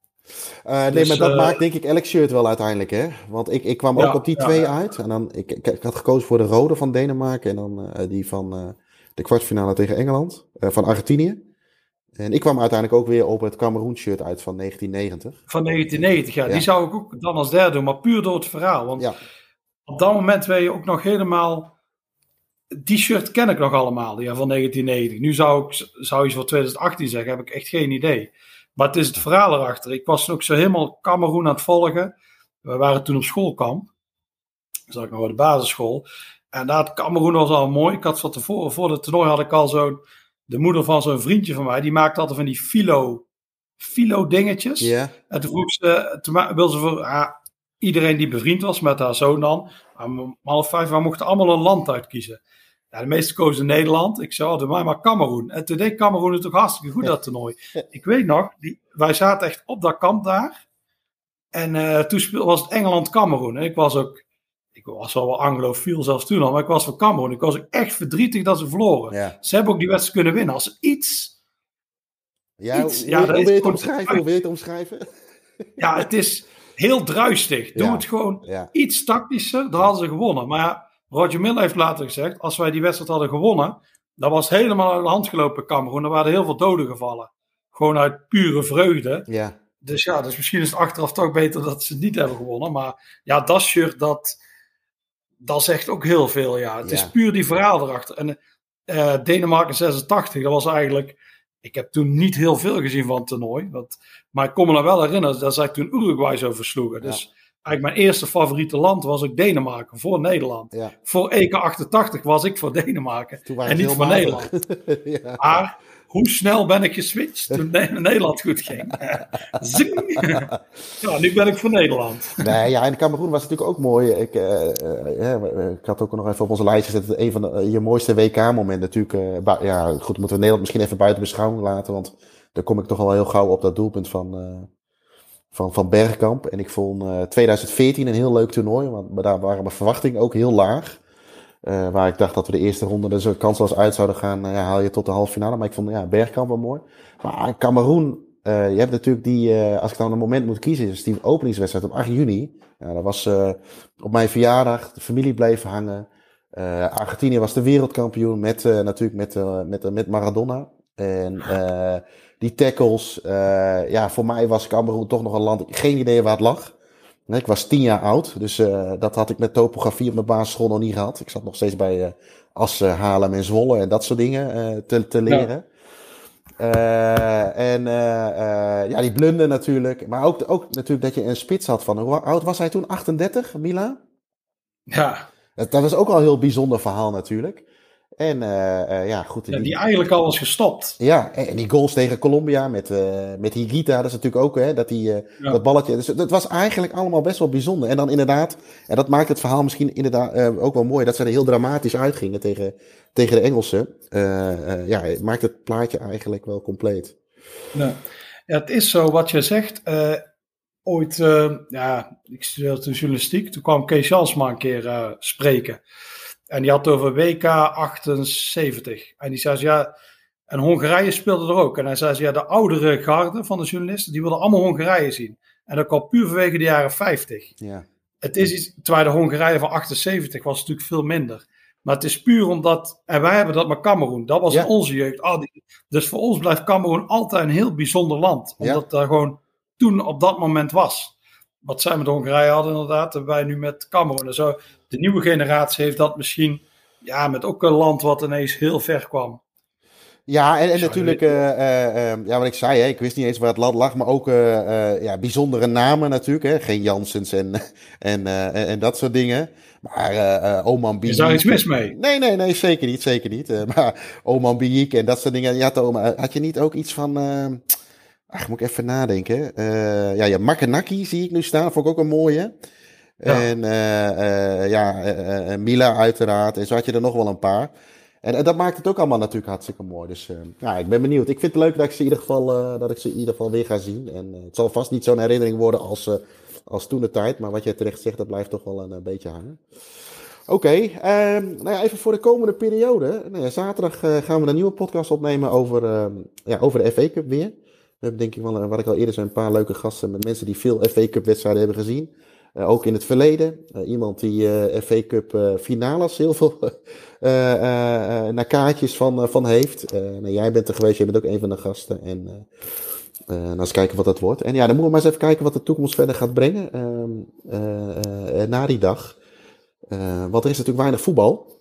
[SPEAKER 1] Uh, nee, dus, maar dat uh, maakt denk ik elk shirt wel uiteindelijk, hè? Want ik, ik kwam ja, ook op die twee uit. En dan, ik, ik, ik, had gekozen voor de rode van Denemarken en dan uh, die van de kwartfinale tegen Engeland, van Argentinië. En ik kwam uiteindelijk ook weer op het Cameroen shirt uit van 1990.
[SPEAKER 2] Van 1990, ja. Die zou ik ook dan als derde doen, maar puur door het verhaal. Want op dat moment ben je ook nog helemaal... Die shirt ken ik nog allemaal, ja, van 1990. Nu zou ik zou iets voor 2018 zeggen, heb ik echt geen idee. Maar het is het verhaal erachter. Ik was ook zo helemaal Cameroen aan het volgen. We waren toen op schoolkamp. Zag ik nog op de basisschool. En daar Cameroen was al mooi. Ik had van tevoren, voor het toernooi had ik al zo'n, de moeder van zo'n vriendje van mij, die maakte altijd van die filo, filo dingetjes. En toen vroeg ze, toen wil ze voor ah, iedereen die bevriend was met haar zoon dan, om half vijf, we mochten allemaal een land uitkiezen. Ja, de meeste kozen Nederland. Ik zei, oh, doe mij maar Cameroen. En toen deed Cameroen het ook hartstikke goed, dat toernooi. Ik weet nog, die, wij zaten echt op dat kamp daar. En uh, toen was het Engeland-Cameroen. En ik was ook ik was wel wel anglofiel zelfs toen al, maar ik was voor Cameroen. Ik was ook echt verdrietig dat ze verloren. Ze hebben ook die wedstrijd kunnen winnen. Als iets...
[SPEAKER 1] Ja, iets, hoe, ja, hoe, wil je het omschrijven? Hoe wil je het omschrijven?
[SPEAKER 2] Ja, het is heel druistig. Doe het gewoon iets tactischer, dan hadden ze gewonnen. Maar ja, Roger Miller heeft later gezegd, als wij die wedstrijd hadden gewonnen, dan was het helemaal uit de hand gelopen Cameroen. Er waren heel veel doden gevallen. Gewoon uit pure vreugde.
[SPEAKER 1] Ja.
[SPEAKER 2] Dus ja, dus misschien is het achteraf toch beter dat ze het niet hebben gewonnen. Maar ja, dat shirt, dat, dat zegt ook heel veel, ja. Het is puur die verhaal erachter. En uh, Denemarken 86, dat was eigenlijk... Ik heb toen niet heel veel gezien van het toernooi. Want, maar ik kon me nog wel herinneren dat zij toen Uruguay zo versloegen. Dus eigenlijk mijn eerste favoriete land was ook Denemarken, voor Nederland. Voor EK 88 was ik voor Denemarken. En niet voor Nederland. Maar hoe snel ben ik geswitcht toen Nederland goed ging? Zing! ja, nu ben ik voor Nederland.
[SPEAKER 1] nee, ja, en Cameroen was natuurlijk ook mooi. Ik, uh, ik had ook nog even op onze lijst gezet. Een van de, je mooiste WK-momenten natuurlijk. ja, goed, moeten we Nederland misschien even buiten beschouwing laten. Want daar kom ik toch al heel gauw op dat doelpunt van, van, van Bergkamp. En ik vond 2014 een heel leuk toernooi. Want daar waren mijn verwachtingen ook heel laag. Uh, waar ik dacht dat we de eerste ronde er zo kansloos uit zouden gaan, uh, ja, haal je tot de halve finale. Maar ik vond ja, Bergkamp wel mooi. Maar Cameroen, uh, je hebt natuurlijk die, als ik dan een moment moet kiezen, is die openingswedstrijd op 8 juni. Ja, dat was op mijn verjaardag, de familie bleef hangen. Argentinië was de wereldkampioen met natuurlijk met, met, met Maradona. En die tackles, ja, voor mij was Cameroen toch nog een land, geen idee waar het lag. Ik was tien jaar oud, dus uh, dat had ik met topografie op mijn basisschool nog niet gehad. Ik zat nog steeds bij uh, Assen, Haarlem en Zwolle en dat soort dingen uh, te, te leren. Ja. en ja, die blunden natuurlijk. Maar ook, ook natuurlijk dat je een spits had van... Hoe oud was hij toen? 38, Mila?
[SPEAKER 2] Ja.
[SPEAKER 1] Dat, dat was ook al een heel bijzonder verhaal natuurlijk. En uh, uh, ja, goed.
[SPEAKER 2] Ja, die, eigenlijk al is gestopt.
[SPEAKER 1] Ja, en, die goals tegen Colombia met, uh, met Higuita, dat is natuurlijk ook, hè, dat, die, ja. dat balletje. Dus dat was eigenlijk allemaal best wel bijzonder. En dan inderdaad, en dat maakt het verhaal misschien inderdaad ook wel mooi, dat ze er heel dramatisch uitgingen tegen, tegen de Engelsen. ja, het maakt het plaatje eigenlijk wel compleet.
[SPEAKER 2] Ja het is zo wat je zegt. ooit, ja, ik studeerde de journalistiek, toen kwam Kees Jansma een keer spreken. En die had over WK 78. En die zei, ja, en Hongarije speelde er ook. En hij zei, ja, de oudere garde van de journalisten, die wilden allemaal Hongarije zien. En dat kwam puur vanwege de jaren 50.
[SPEAKER 1] Ja.
[SPEAKER 2] Het is iets, terwijl de Hongarije van 78 was natuurlijk veel minder. Maar het is puur omdat, en wij hebben dat met Cameroen, dat was ja. onze jeugd. Die, dus voor ons blijft Cameroen altijd een heel bijzonder land. Omdat ja. daar gewoon toen op dat moment was wat zij met Hongarije hadden inderdaad, wij nu met Cameroen. Zo, de nieuwe generatie heeft dat misschien ja, met ook een land wat ineens heel ver kwam.
[SPEAKER 1] Ja, en, en natuurlijk, uh, uh, uh, ja, wat ik zei, hè, ik wist niet eens waar het land lag, maar ook ja, bijzondere namen natuurlijk. Hè, geen Jansens en, en, en dat soort dingen. Maar Oman Biek.
[SPEAKER 2] Is daar iets mis mee?
[SPEAKER 1] Nee, nee, nee, zeker niet, zeker niet. maar Oman Biek en dat soort dingen. Ja, Toma, had je niet ook iets van Ach, moet ik even nadenken. Uh, ja, ja, Makanaki zie ik nu staan. Vond ik ook een mooie. Ja. En uh, uh, ja, Mila uiteraard. En zo had je er nog wel een paar. En, en, dat maakt het ook allemaal natuurlijk hartstikke mooi. Dus ja, ik ben benieuwd. Ik vind het leuk dat ik ze in ieder geval, dat ik ze in ieder geval weer ga zien. En het zal vast niet zo'n herinnering worden als, als toen de tijd. Maar wat jij terecht zegt, dat blijft toch wel een, beetje hangen. Oké, okay, um, nou ja, even voor de komende periode. Nou ja, zaterdag gaan we een nieuwe podcast opnemen over, uh, ja, over de FA Cup weer. Denk ik wel, wat ik al eerder zei, een paar leuke gasten met mensen die veel FA Cup wedstrijden hebben gezien. Uh, ook in het verleden. Uh, iemand die uh, FA Cup finales heel veel naar kaartjes van, van heeft. nou, jij bent er geweest, jij bent ook een van de gasten. En nou eens kijken wat dat wordt. En ja, dan moeten we maar eens even kijken wat de toekomst verder gaat brengen ehm, na die dag. want er is natuurlijk weinig voetbal.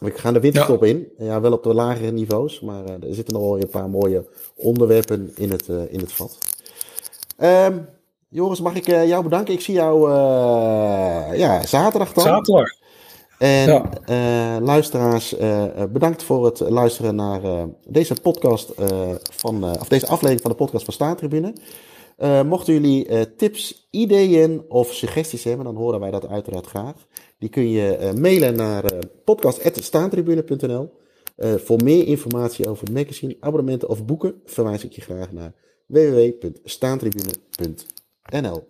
[SPEAKER 1] We gaan de winterstop in. Ja, wel op de lagere niveaus. Maar uh, er zitten nog wel een paar mooie onderwerpen in het, uh, in het vat. Um, Joris, mag ik jou bedanken? Ik zie jou ja, zaterdag dan.
[SPEAKER 2] Zaterdag.
[SPEAKER 1] En ja. luisteraars, bedankt voor het luisteren naar deze podcast van, of deze aflevering van de podcast van Staantribune. Uh, mochten jullie uh, tips, ideeën of suggesties hebben, dan horen wij dat uiteraard graag. Die kun je uh, mailen naar podcast.staantribune.nl. voor meer informatie over magazine, abonnementen of boeken verwijs ik je graag naar www.staantribune.nl.